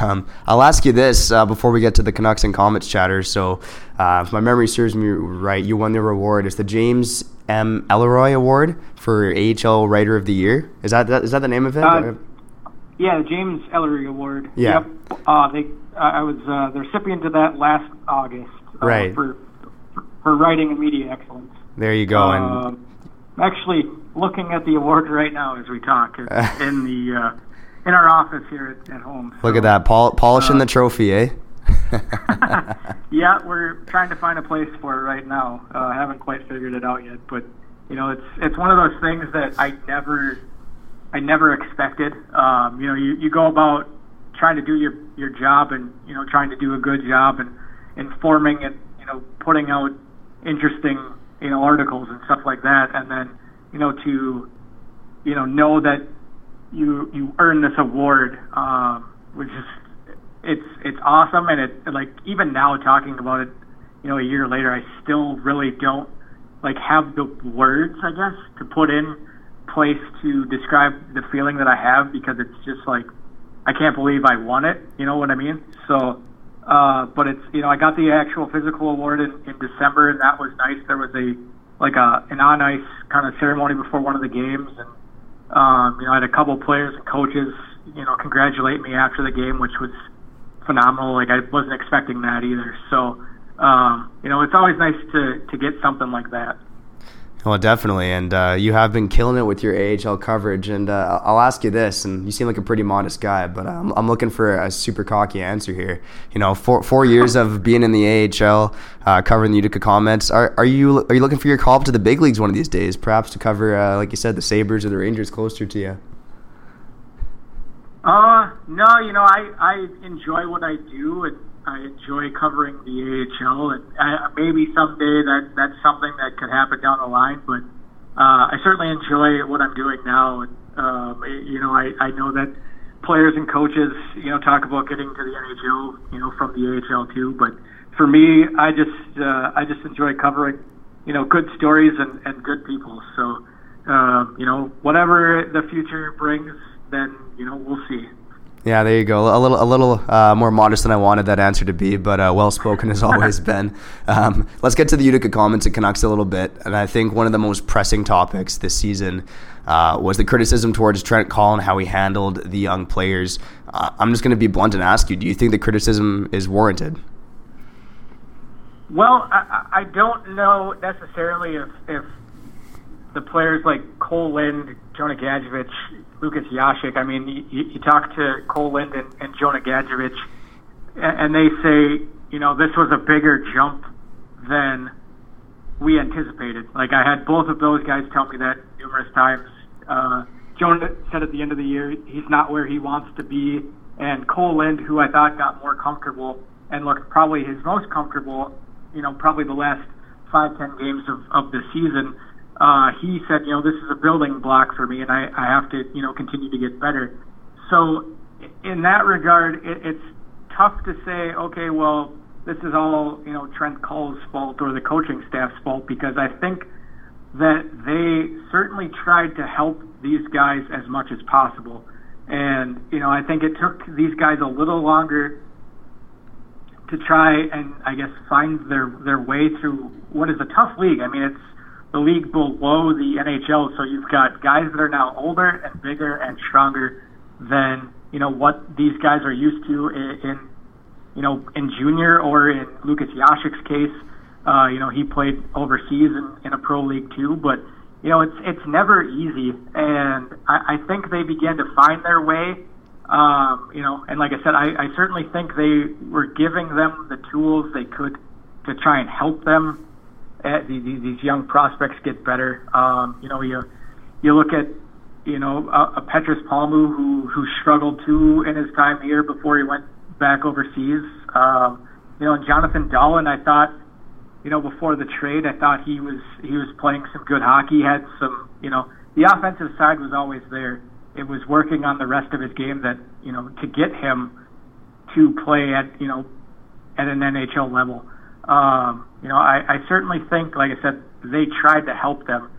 [SPEAKER 1] Um, I'll ask you this uh, before we get to the Canucks and Comets chatter. So, uh, if my memory serves me right, you won the award. It's the James M. Elroy Award for AHL Writer of the Year. Is that, that is that the name of it?
[SPEAKER 8] Uh, yeah, the James Ellery Award.
[SPEAKER 1] Yeah.
[SPEAKER 8] Yep. Uh, they, I was uh, the recipient of that last August. Uh,
[SPEAKER 1] Right.
[SPEAKER 8] For, for writing and media excellence.
[SPEAKER 1] There you go. and
[SPEAKER 8] Um, I'm actually looking at the award right now as we talk <laughs> in the uh, in our office here at, at home.
[SPEAKER 1] look at that, Pol- polishing
[SPEAKER 8] uh,
[SPEAKER 1] the trophy, eh? <laughs>
[SPEAKER 8] yeah, we're trying to find a place for it right now. Uh, I haven't quite figured it out yet, but you know, it's it's one of those things that I never I never expected. Um, you know, you, you go about trying to do your your job and you know trying to do a good job and informing and you know putting out interesting you know articles and stuff like that, and then you know to you know know that you you earn this award, um, which is it's it's awesome, and it like even now talking about it, you know, a year later, I still really don't like have the words, I guess, to put in place to describe the feeling that I have because it's just like I can't believe I won it. You know what I mean? So, uh, but it's you know I got the actual physical award in, in December, and that was nice. There was a like a an on ice kind of ceremony before one of the games, and um, you know I had a couple players and coaches you know congratulate me after the game, which was phenomenal. Like I wasn't expecting that either. So, um, you know, it's always nice to to get something like that.
[SPEAKER 1] Well, definitely, and uh, you have been killing it with your AHL coverage. And uh, I'll ask you this, and you seem like a pretty modest guy, but I'm, I'm looking for a super cocky answer here. You know, four four years of being in the AHL, uh, covering the Utica Comets. Are are you are you looking for your call up to the big leagues one of these days? Perhaps to cover, uh, like you said, the Sabers or the Rangers closer to you.
[SPEAKER 8] Uh, no, you know, I I enjoy what I do, and I enjoy covering the AHL, and I, maybe someday that that's something that could happen down the line. But uh, I certainly enjoy what I'm doing now, and um, you know, I I know that players and coaches, you know, talk about getting to the NHL, you know, from the AHL too. But for me, I just uh, I just enjoy covering, you know, good stories and and good people. So, um, you know, whatever the future brings, then you know, we'll see.
[SPEAKER 1] Yeah, there you go. A little, a little uh, more modest than I wanted that answer to be, but uh, well spoken as always, <laughs> Ben. Um, let's get to the Utica Comets and Canucks a little bit. And I think one of the most pressing topics this season uh, was the criticism towards Trent Collin, how he handled the young players. Uh, I'm just going to be blunt and ask you: Do you think the criticism is warranted?
[SPEAKER 8] Well, I, I don't know necessarily if, if the players like Cole Lind, Jonah Gadjovich, Lukas Jasek, I mean, you, you talk to Cole Lind and, and Jonah Gadjovich, and, and they say, you know, this was a bigger jump than we anticipated. Like, I had both of those guys tell me that numerous times. Uh, Jonah said at the end of the year he's not where he wants to be, and Cole Lind, who I thought got more comfortable and looked probably his most comfortable, you know, probably the last five, ten games of, of the season, uh, he said, you know, this is a building block for me, and I, I have to, you know, continue to get better. So, in that regard, it, it's tough to say, okay, well, this is all, you know, Trent Cull's fault or the coaching staff's fault because I think that they certainly tried to help these guys as much as possible. And, you know, I think it took these guys a little longer to try and I guess find their their way through what is a tough league. I mean, it's the league below the NHL, so you've got guys that are now older and bigger and stronger than you know what these guys are used to in, in you know in junior or in Lukas Jasek's case. Uh, you know, he played overseas in, in a pro league too, but you know it's it's never easy, and I, I think they began to find their way. Um, you know, and like I said, I, I certainly think they were giving them the tools they could to try and help them. At these, these young prospects get better. Um, you know, you you look at you know a, a Petrus Palmu who who struggled too in his time here before he went back overseas. Um, you know, and Jonathan Dahlen, I thought, you know, before the trade, I thought he was he was playing some good hockey. Had some, you know, the offensive side was always there it was working on the rest of his game that you know to get him to play at you know at an NHL level. Um, you know, I, I certainly think, like I said, they tried to help them,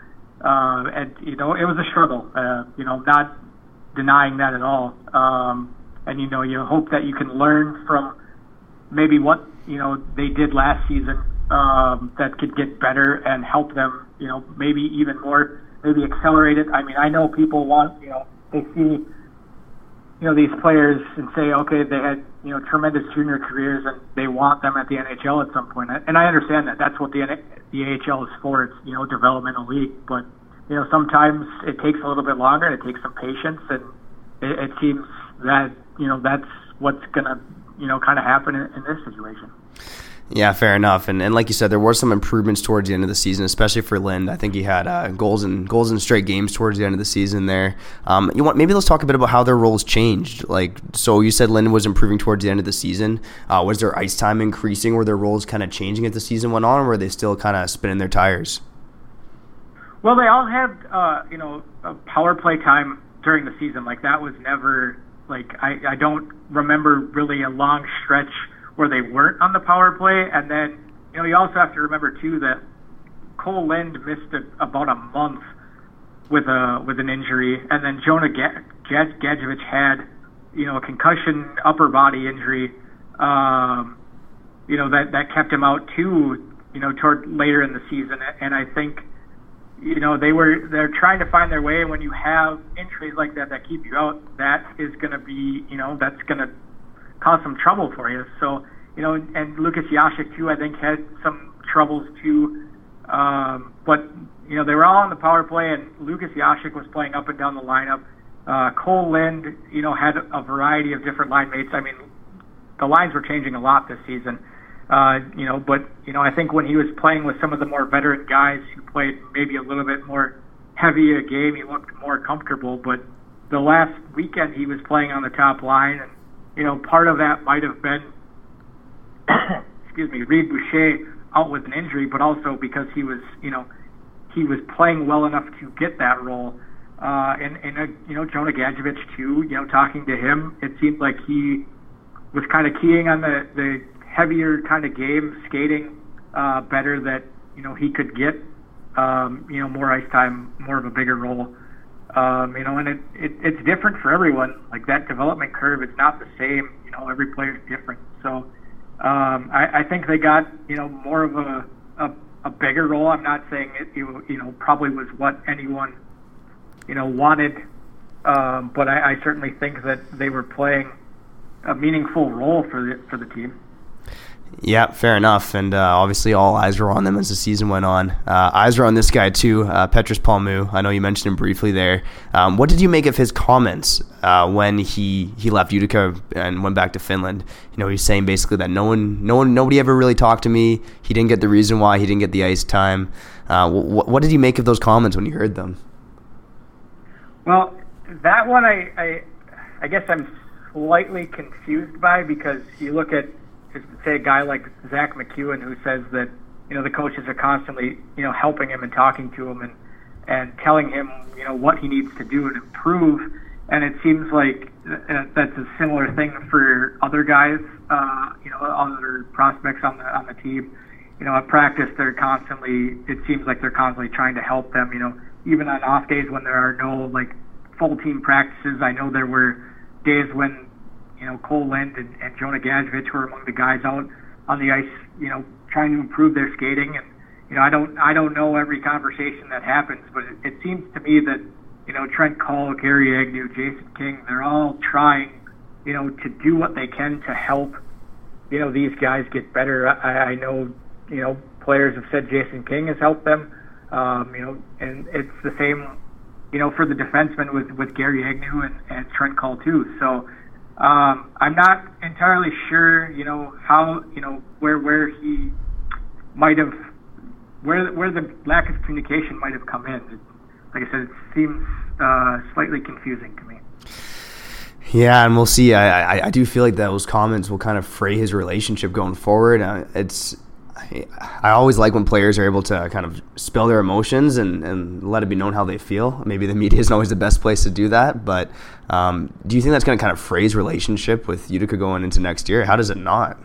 [SPEAKER 8] uh, and you know, it was a struggle. Uh, you know, not denying that at all. Um, and you know, you hope that you can learn from maybe what you know they did last season um, that could get better and help them. You know, maybe even more, maybe accelerate it. I mean, I know people want you know they see you know these players and say, okay, they had you know tremendous junior careers and they want them at the NHL at some point. And I understand that that's what the the AHL is for. It's you know developmental league, but you know sometimes it takes a little bit longer. and It takes some patience, and it, it seems that you know that's what's gonna you know kind of happen in, in this situation.
[SPEAKER 1] Yeah, fair enough. And and like you said, there were some improvements towards the end of the season, especially for Lind. I think he had uh, goals and goals in straight games towards the end of the season. There, um, you want maybe let's talk a bit about how their roles changed. Like, so you said Lind was improving towards the end of the season. Uh, was their ice time increasing? Were their roles kind of changing as the season went on, or were they still kind of spinning their tires?
[SPEAKER 8] Well, they all had uh, you know power play time during the season. Like that was never like I I don't remember really a long stretch where they weren't on the power play. And then, you know, you also have to remember too that Cole Lind missed a, about a month with a with an injury, and then Jonah Gadjovich had, you know, a concussion upper body injury. Um, you know that that kept him out too. You know, toward later in the season, and I think, you know, they were they're trying to find their way. And when you have injuries like that that keep you out, that is going to be, you know, that's going to cause some trouble for you. So, you know, and Lukas Jasek too, I think had some troubles too. Um, but you know, they were all on the power play, and Lukas Jasek was playing up and down the lineup. Uh, Cole Lind, you know, had a variety of different line mates. I mean, the lines were changing a lot this season. Uh, you know, but you know, I think when he was playing with some of the more veteran guys who played maybe a little bit more heavy a game, he looked more comfortable. But the last weekend, he was playing on the top line, and you know, part of that might have been, <coughs> excuse me, Reid Boucher out with an injury, but also because he was, you know, he was playing well enough to get that role. Uh, and, and uh, you know, Jonah Gadjovich too, you know, talking to him, it seemed like he was kind of keying on the, the heavier kind of game, skating uh, better that, you know, he could get, um, you know, more ice time, more of a bigger role. Um, you know, and it, it it's different for everyone. Like that development curve, it's not the same. You know, every player is different. So um, I, I think they got you know more of a, a a bigger role. I'm not saying it you, you know probably was what anyone you know wanted, um, but I, I certainly think that they were playing a meaningful role for the for the team.
[SPEAKER 1] Yeah, fair enough. And uh, obviously, all eyes were on them as the season went on. Uh, eyes were on this guy too, uh, Petrus Palmu. I know you mentioned him briefly there. Um, what did you make of his comments uh, when he, he left Utica and went back to Finland? You know, he's saying basically that no one, no one, nobody ever really talked to me. He didn't get the reason why he didn't get the ice time. Uh, wh- what did you make of those comments when you heard them?
[SPEAKER 8] Well, that one I, I, I guess I'm slightly confused by because you look at say a guy like Zack MacEwen who says that you know the coaches are constantly you know helping him and talking to him and and telling him you know what he needs to do and improve. And it seems like that's a similar thing for other guys, uh, you know, other prospects on the on the team. You know, at practice they're constantly. It seems like they're constantly trying to help them. You know, even on off days when there are no like full team practices. I know there were days when you know, Cole Lind and, and Jonah Gadjovich were among the guys out on the ice, you know, trying to improve their skating. And you know, I don't I don't know every conversation that happens, but it, it seems to me that you know Trent Cull, Gary Agnew, Jason King, they're all trying, you know, to do what they can to help, you know, these guys get better. I, I know, you know, players have said Jason King has helped them. Um, you know, and it's the same, you know, for the defensemen with with Gary Agnew and, and Trent Cull too. So um, I'm not entirely sure, you know, how, you know, where where he might have, where where the lack of communication might have come in. Like I said, it seems uh, slightly confusing to me.
[SPEAKER 1] Yeah, and we'll see. I, I, I do feel like those comments will kind of fray his relationship going forward. Uh, it's I always like when players are able to kind of spill their emotions and, and let it be known how they feel. Maybe the media <laughs> isn't always the best place to do that, but um, do you think that's going to kind of phrase relationship with Utica going into next year? How does it not?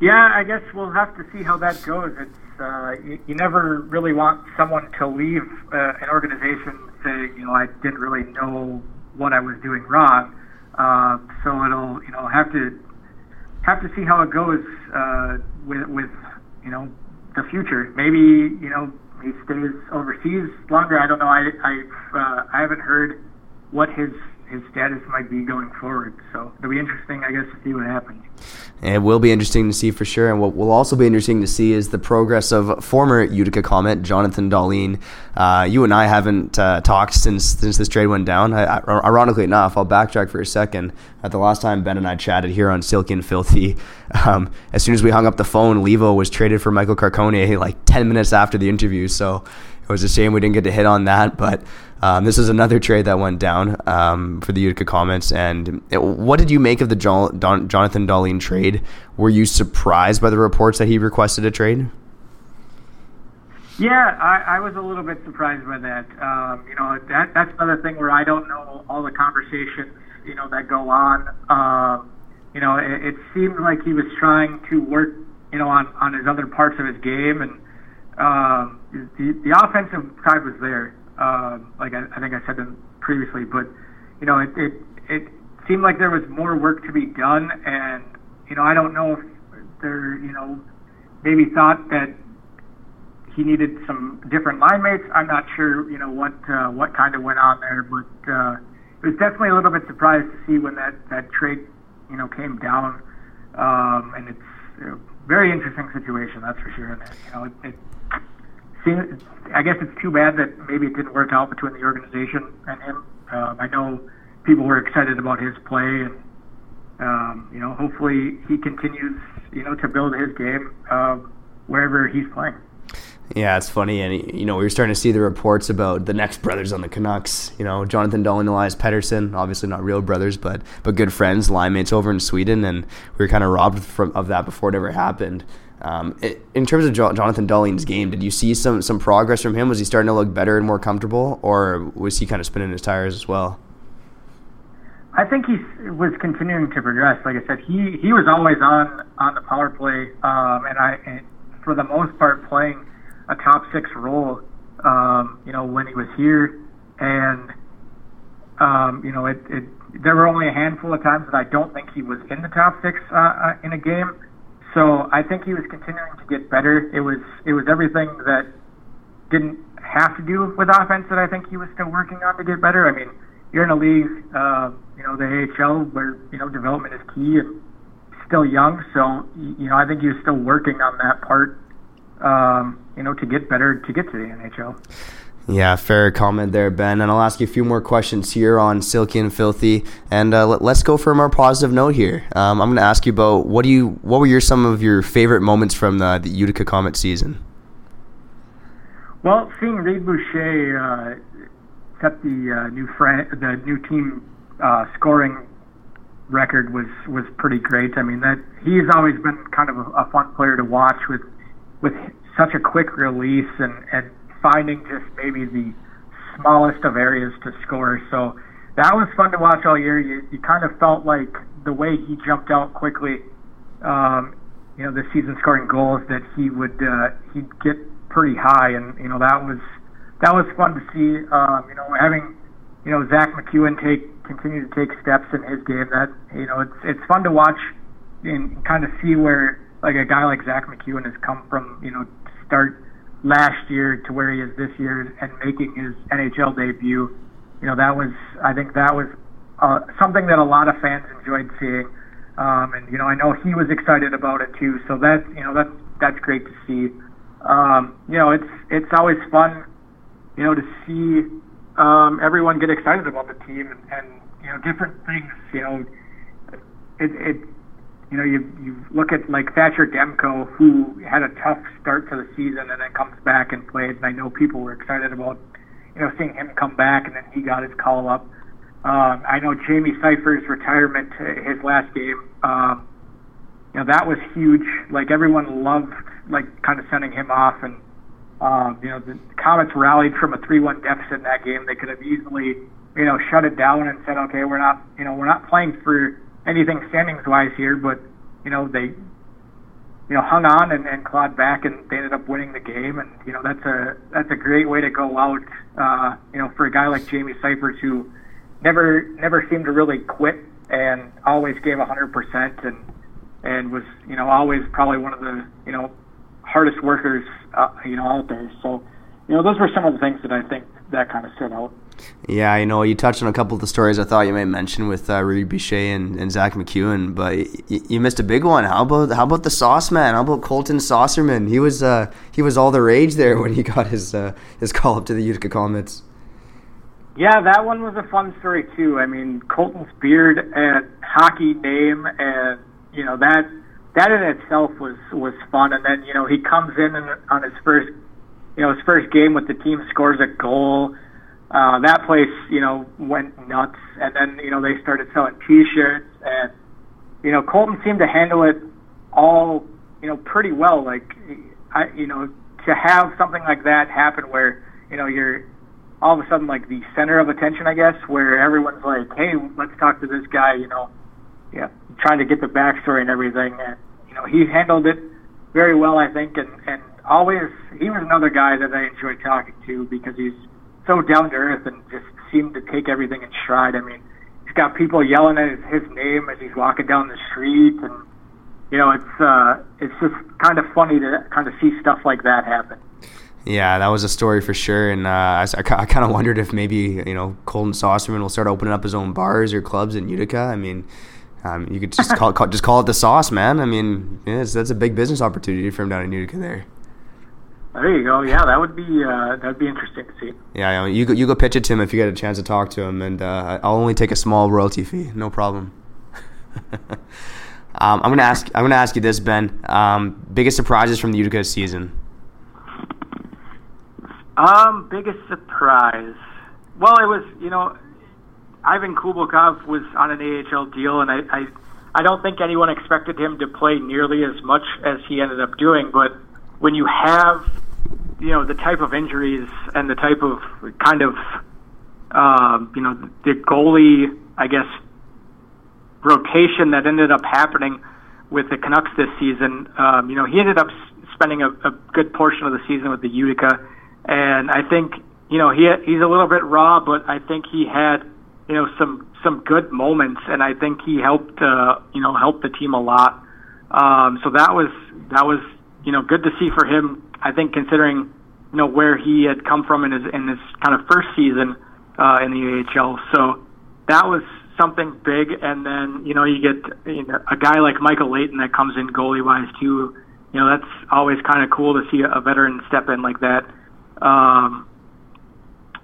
[SPEAKER 8] Yeah, I guess we'll have to see how that goes. It's uh, you, you never really want someone to leave uh, an organization saying, you know, I didn't really know what I was doing wrong. Uh, so it'll, you know, have to have to see how it goes uh, with with you know the future. Maybe you know he stays overseas longer. I don't know. I I uh, I haven't heard what his his status might be going forward. So it'll be interesting, I guess, to see what happens.
[SPEAKER 1] It will be interesting to see for sure. And what will also be interesting to see is the progress of former Utica Comet, Jonathan Dahlen. Uh, you and I haven't uh, talked since since this trade went down. I, I, ironically enough, I'll backtrack for a second. At the last time Ben and I chatted here on Silky and Filthy, <laughs> um, as soon as we hung up the phone, Leivo was traded for Michael Carcone like 10 minutes after the interview. So it was a shame we didn't get to hit on that. But um, this is another trade that went down um, for the Utica Comets. And it, what did you make of the Don, Jonathan Dahlen trade? Were you surprised by the reports that he requested a trade?
[SPEAKER 8] Yeah, I, I was a little bit surprised by that. Um, you know, that that's another thing where I don't know all the conversations you know that go on. Uh, you know, it, it seemed like he was trying to work you know on on his other parts of his game, and uh, the the offensive side was there uh, like I, I think I said them previously, but you know, it, it it seemed like there was more work to be done, and you know, I don't know if they're you know maybe thought that he needed some different line mates. I'm not sure, you know, what uh, what kind of went on there, but uh, it was definitely a little bit surprised to see when that that trade, you know, came down. Um, and it's a very interesting situation, that's for sure. And you know, it, it seems, I guess it's too bad that maybe it didn't work out between the organization and him. Um, I know people were excited about his play, and um, you know, hopefully he continues, you know, to build his game uh, wherever he's playing.
[SPEAKER 1] Yeah, it's funny, and you know, we were starting to see the reports about the next brothers on the Canucks. You know, Jonathan Dahlen and Elias Pettersson, obviously not real brothers, but but good friends, line mates over in Sweden, and we were kind of robbed from of that before it ever happened. Um, in terms of Jonathan Dahlen's game, did you see some some progress from him? Was he starting to look better and more comfortable, or was he kind of spinning his tires as well?
[SPEAKER 8] I think he was continuing to progress. Like I said, he he was always on on the power play, um, and I and for the most part playing a top six role. Um, you know when he was here, and um, you know it, it there were only a handful of times that I don't think he was in the top six uh, uh, in a game. So I think he was continuing to get better. It was it was everything that didn't have to do with offense that I think he was still working on to get better. I mean, you're in a league, uh, you know, the AHL where you know development is key and still young. So you know, I think he was still working on that part, um, you know, to get better to get to the NHL.
[SPEAKER 1] Yeah, fair comment there, Ben. And I'll ask you a few more questions here on Silky and Filthy. And uh, let, us go for a more positive note here. Um, I'm going to ask you about what do you what were your some of your favorite moments from the, the Utica Comet season?
[SPEAKER 8] Well, seeing Reid Boucher uh, set the uh, new friend, the new team uh, scoring record was was pretty great. I mean that he's always been kind of a, a fun player to watch with with such a quick release and and finding just maybe the smallest of areas to score. So that was fun to watch all year. You, you kind of felt like the way he jumped out quickly, um, you know, the season scoring goals that he would uh, he'd get pretty high, and you know that was that was fun to see. Um, you know, having you know Zack MacEwen take continue to take steps in his game. That you know it's it's fun to watch and kind of see where like a guy like Zack MacEwen has come from. You know, start last year to where he is this year and making his NHL debut. You know, that was I think that was uh, something that a lot of fans enjoyed seeing. Um, and you know, I know he was excited about it too. So that's you know that's that's great to see. Um, you know, it's it's always fun, you know, to see um, everyone get excited about the team and, and you know different things. You know, it it you know, you you look at like Thatcher Demko, who had a tough start to the season and then comes back and plays. And I know people were excited about, you know, seeing him come back, and then he got his call up. Um, I know Jaime Sifers' retirement, his last game. Um, you know, that was huge. Like everyone loved, like kind of sending him off, and um, you know, the Comets rallied from a three-one deficit in that game. They could have easily, you know, shut it down and said, okay, we're not, you know, we're not playing for anything standings wise here, but you know they you know, hung on and, and clawed back, and they ended up winning the game. And you know, that's a that's a great way to go out. Uh, you know, for a guy like Jaime Sifers who never never seemed to really quit and always gave hundred percent and and was you know always probably one of the you know hardest workers uh, you know out there. So you know, those were some of the things that I think that kind of stood out.
[SPEAKER 1] Yeah, you know, you touched on a couple of the stories I thought you might mention with uh, Rudy Boucher and, and Zack MacEwen, but y- you missed a big one. How about how about the Sauce Man? How about Colton Saucerman? He was uh, he was all the rage there <laughs> when he got his uh, his call up to the Utica Comets.
[SPEAKER 8] Yeah, that one was a fun story too. I mean, Colton's beard and hockey name, and you know that that in itself was was fun. And then you know he comes in and on his first you know his first game with the team scores a goal uh, that place, you know, went nuts. And then, you know, they started selling T-shirts, and you know, Colton seemed to handle it all, you know, pretty well. Like, I, you know, to have something like that happen where, you know, you're all of a sudden like the center of attention, I guess, where everyone's like, hey, let's talk to this guy, you know, yeah, trying to get the backstory and everything. And you know, he handled it very well, I think, and and always he was another guy that I enjoyed talking to because he's so down to earth and just seemed to take everything in stride. I mean, he's got people yelling at his, his name as he's walking down the street, and you know, it's uh, it's just kind of funny to kind of see stuff like that happen.
[SPEAKER 1] Yeah, that was a story for sure, and uh, I, I, I kind of wondered if maybe you know Colton Saucerman will start opening up his own bars or clubs in Utica. I mean, um, you could just <laughs> call, call, just call it the Sauce, man. I mean, yeah, that's a big business opportunity for him down in Utica there.
[SPEAKER 8] There you go. Yeah, that would be uh, that'd be interesting to see.
[SPEAKER 1] Yeah, you go, you go pitch it to him if you get a chance to talk to him, and uh, I'll only take a small royalty fee, no problem. <laughs> um, I'm gonna ask I'm gonna ask you this, Ben. Um, biggest surprises from the Utica season?
[SPEAKER 8] Um, biggest surprise. Well, it was you know, Ivan Kulbakov was on an AHL deal, and I, I I don't think anyone expected him to play nearly as much as he ended up doing, but when you have you know the type of injuries and the type of kind of um, you know the goalie I guess rotation that ended up happening with the Canucks this season. Um, you know he ended up spending a, a good portion of the season with the Utica, and I think you know he he's a little bit raw, but I think he had you know some some good moments, and I think he helped uh, you know help the team a lot. Um, so that was that was you know, good to see for him. I think considering you know where he had come from in his in his kind of first season uh, in the AHL. So that was something big. And then you know you get you know, a guy like Michael Leighton that comes in goalie wise too. You know that's always kind of cool to see a veteran step in like that. Um,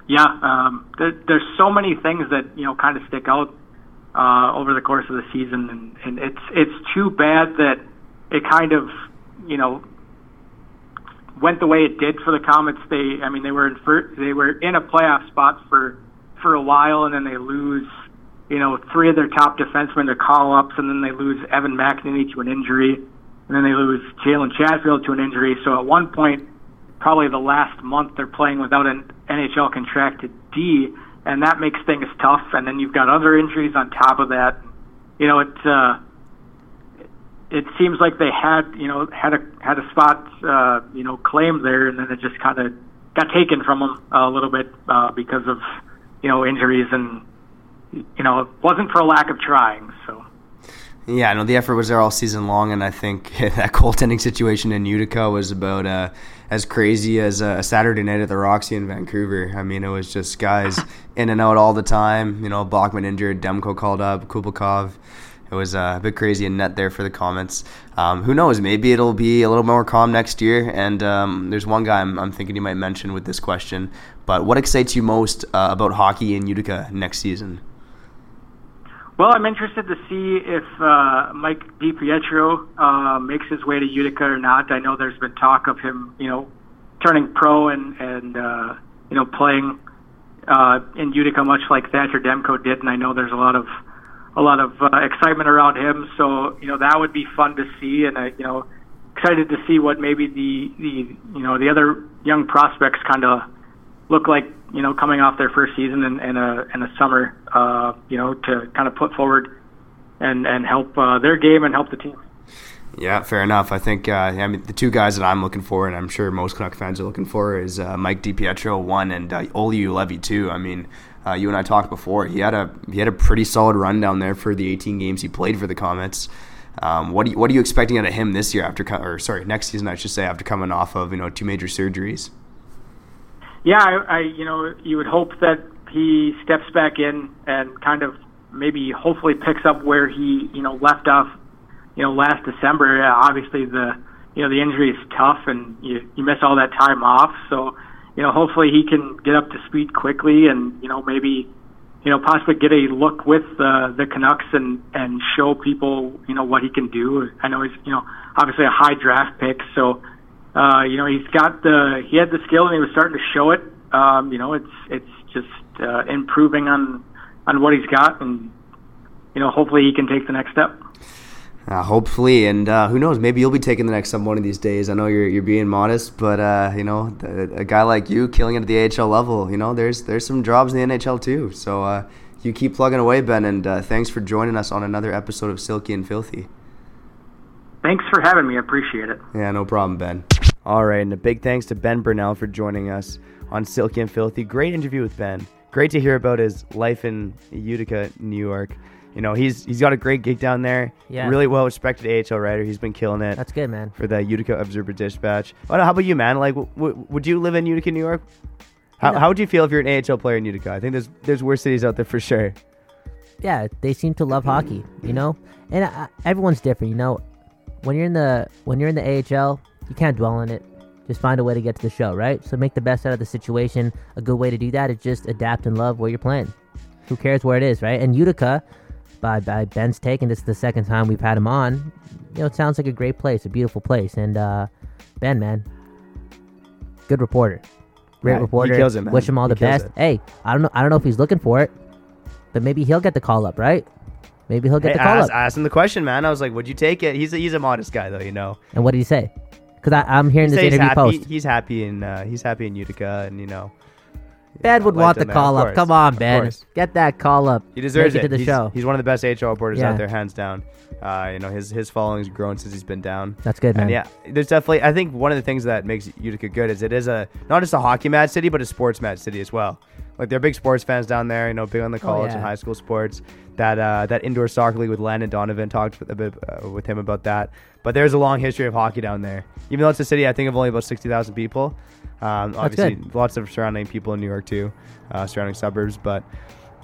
[SPEAKER 8] yeah, um, there, there's so many things that you know kind of stick out uh, over the course of the season, and, and it's it's too bad that it kind of you know went the way it did for the Comets. They, I mean, they were in fir- they were in a playoff spot for for a while, and then they lose, you know, three of their top defensemen to call ups, and then they lose Evan McEneny to an injury, and then they lose Jalen Chatfield to an injury. So at one point, probably the last month, they're playing without an NHL contracted D, and that makes things tough. And then you've got other injuries on top of that. You know, it's. Uh, it seems like they had you know had a had a spot uh, you know claimed there, and then it just kind of got taken from them a little bit uh, because of you know injuries and you know it wasn't for a lack of trying. So.
[SPEAKER 1] Yeah, no, the effort was there all season long, and I think <laughs> that goaltending situation in Utica was about uh, as crazy as a Saturday night at the Roxy in Vancouver. I mean, it was just guys <laughs> in and out all the time. You know, Bachman injured, Demko called up, Kulbakov it was a bit crazy and net there for the Comets. Um, who knows? Maybe it'll be a little more calm next year. And um, there's one guy I'm, I'm, thinking you might mention with this question. But what excites you most uh, about hockey in Utica next season?
[SPEAKER 8] Well, I'm interested to see if uh, Mike DiPietro uh, makes his way to Utica or not. I know there's been talk of him, you know, turning pro and and uh, you know playing uh, in Utica, much like Thatcher Demko did. And I know there's a lot of a lot of uh, excitement around him. So you know that would be fun to see, and I you know excited to see what maybe the the you know the other young prospects kind of look like you know coming off their first season and, in a in a summer uh, you know to kind of put forward and and help uh, their game and help the team.
[SPEAKER 3] Yeah, fair enough. I think uh, I mean the two guys that I'm looking for, and I'm sure most Canuck fans are looking for, is uh, Mike DiPietro one and uh, Olli Juolevi two. I mean, uh, you and I talked before. He had a he had a pretty solid run down there for the 18 games he played for the Comets. Um, what do you, what are you expecting out of him this year after or sorry next season I should say after coming off of you know two major surgeries?
[SPEAKER 8] Yeah, I, I you know you would hope that he steps back in and kind of maybe hopefully picks up where he you know left off you know last December. Yeah, obviously the you know the injury is tough and you you miss all that time off, so you know hopefully he can get up to speed quickly and you know maybe you know possibly get a look with the the Canucks and and show people you know what he can do. I know he's you know obviously a high draft pick, so uh, you know he's got the he had the skill and he was starting to show it. Um, you know it's it's just uh, improving on on what he's got, and you know hopefully he can take the next step.
[SPEAKER 3] Uh, hopefully, and uh, who knows? Maybe you'll be taking the next step one of these days. I know you're you're being modest, but uh, you know, a, a guy like you killing it at the AHL level, you know, there's there's some jobs in the NHL too. So uh, you keep plugging away, Ben, and uh, thanks for joining us on another episode of Silky and Filthy.
[SPEAKER 8] Thanks for having me. I appreciate it.
[SPEAKER 3] Yeah, no problem, Ben.
[SPEAKER 1] All right, and a big thanks to Ben Birnell for joining us on Silky and Filthy. Great interview with Ben. Great to hear about his life in Utica, New York. You know, he's he's got a great gig down there.
[SPEAKER 2] Yeah.
[SPEAKER 1] Really well respected AHL writer. He's been killing it.
[SPEAKER 2] That's good, man.
[SPEAKER 1] For the Utica Observer Dispatch. Well, how about you, man? Like, w- w- would you live in Utica, New York? How,
[SPEAKER 2] No.
[SPEAKER 1] how would you feel if you're an AHL player in Utica? I think there's there's worse cities out there for sure.
[SPEAKER 2] yeah, they seem to love hockey, you know, and uh, everyone's different, you know. When you're in the when you're in the AHL, you can't dwell on it. Just find a way to get to the show, right? So make the best out of the situation. A good way to do that is just adapt and love where you're playing. Who cares where it is, right? And Utica, by by Ben's take, and this is the second time we've had him on. You know, it sounds like a great place, a beautiful place. And uh, Ben, man, good reporter, great
[SPEAKER 1] Yeah, he
[SPEAKER 2] reporter.
[SPEAKER 1] kills it, man.
[SPEAKER 2] Wish him all
[SPEAKER 1] He
[SPEAKER 2] the best.
[SPEAKER 1] it.
[SPEAKER 2] Hey, I don't know. I don't know if he's looking for it, but maybe he'll get the call up, right? Maybe he'll get
[SPEAKER 1] Hey,
[SPEAKER 2] the
[SPEAKER 1] I
[SPEAKER 2] call
[SPEAKER 1] asked,
[SPEAKER 2] up.
[SPEAKER 1] I asked him the question, man. I was like, "Would you take it?" He's a, he's a modest guy, though, you know.
[SPEAKER 2] And what did he say? Because I'm hearing
[SPEAKER 1] He
[SPEAKER 2] this
[SPEAKER 1] says he's
[SPEAKER 2] interview
[SPEAKER 1] happy.
[SPEAKER 2] post.
[SPEAKER 1] He's happy in uh, he's happy in Utica, and you know.
[SPEAKER 2] Ben would want the call up. Come on, Ben. Get that call up.
[SPEAKER 1] He deserves
[SPEAKER 2] Make
[SPEAKER 1] it.
[SPEAKER 2] to the
[SPEAKER 1] he's,
[SPEAKER 2] show.
[SPEAKER 1] he's one of the best AHL reporters
[SPEAKER 2] Yeah.
[SPEAKER 1] out there, hands down. Uh, you know, his his following's grown since he's been down.
[SPEAKER 2] That's good,
[SPEAKER 1] And
[SPEAKER 2] man.
[SPEAKER 1] yeah, there's definitely. I think one of the things that makes Utica good is it is a not just a hockey mad city, but a sports mad city as well. Like they're big sports fans down there. You know, big on the college and
[SPEAKER 2] Oh, yeah.
[SPEAKER 1] high school sports. That uh, that indoor soccer league with Landon Donovan talked with, a bit uh, with him about that. But there's a long history of hockey down there. Even though it's a city, I think of only about sixty thousand people. Um, obviously,
[SPEAKER 2] good.
[SPEAKER 1] lots of surrounding people in New York too, uh, surrounding suburbs. But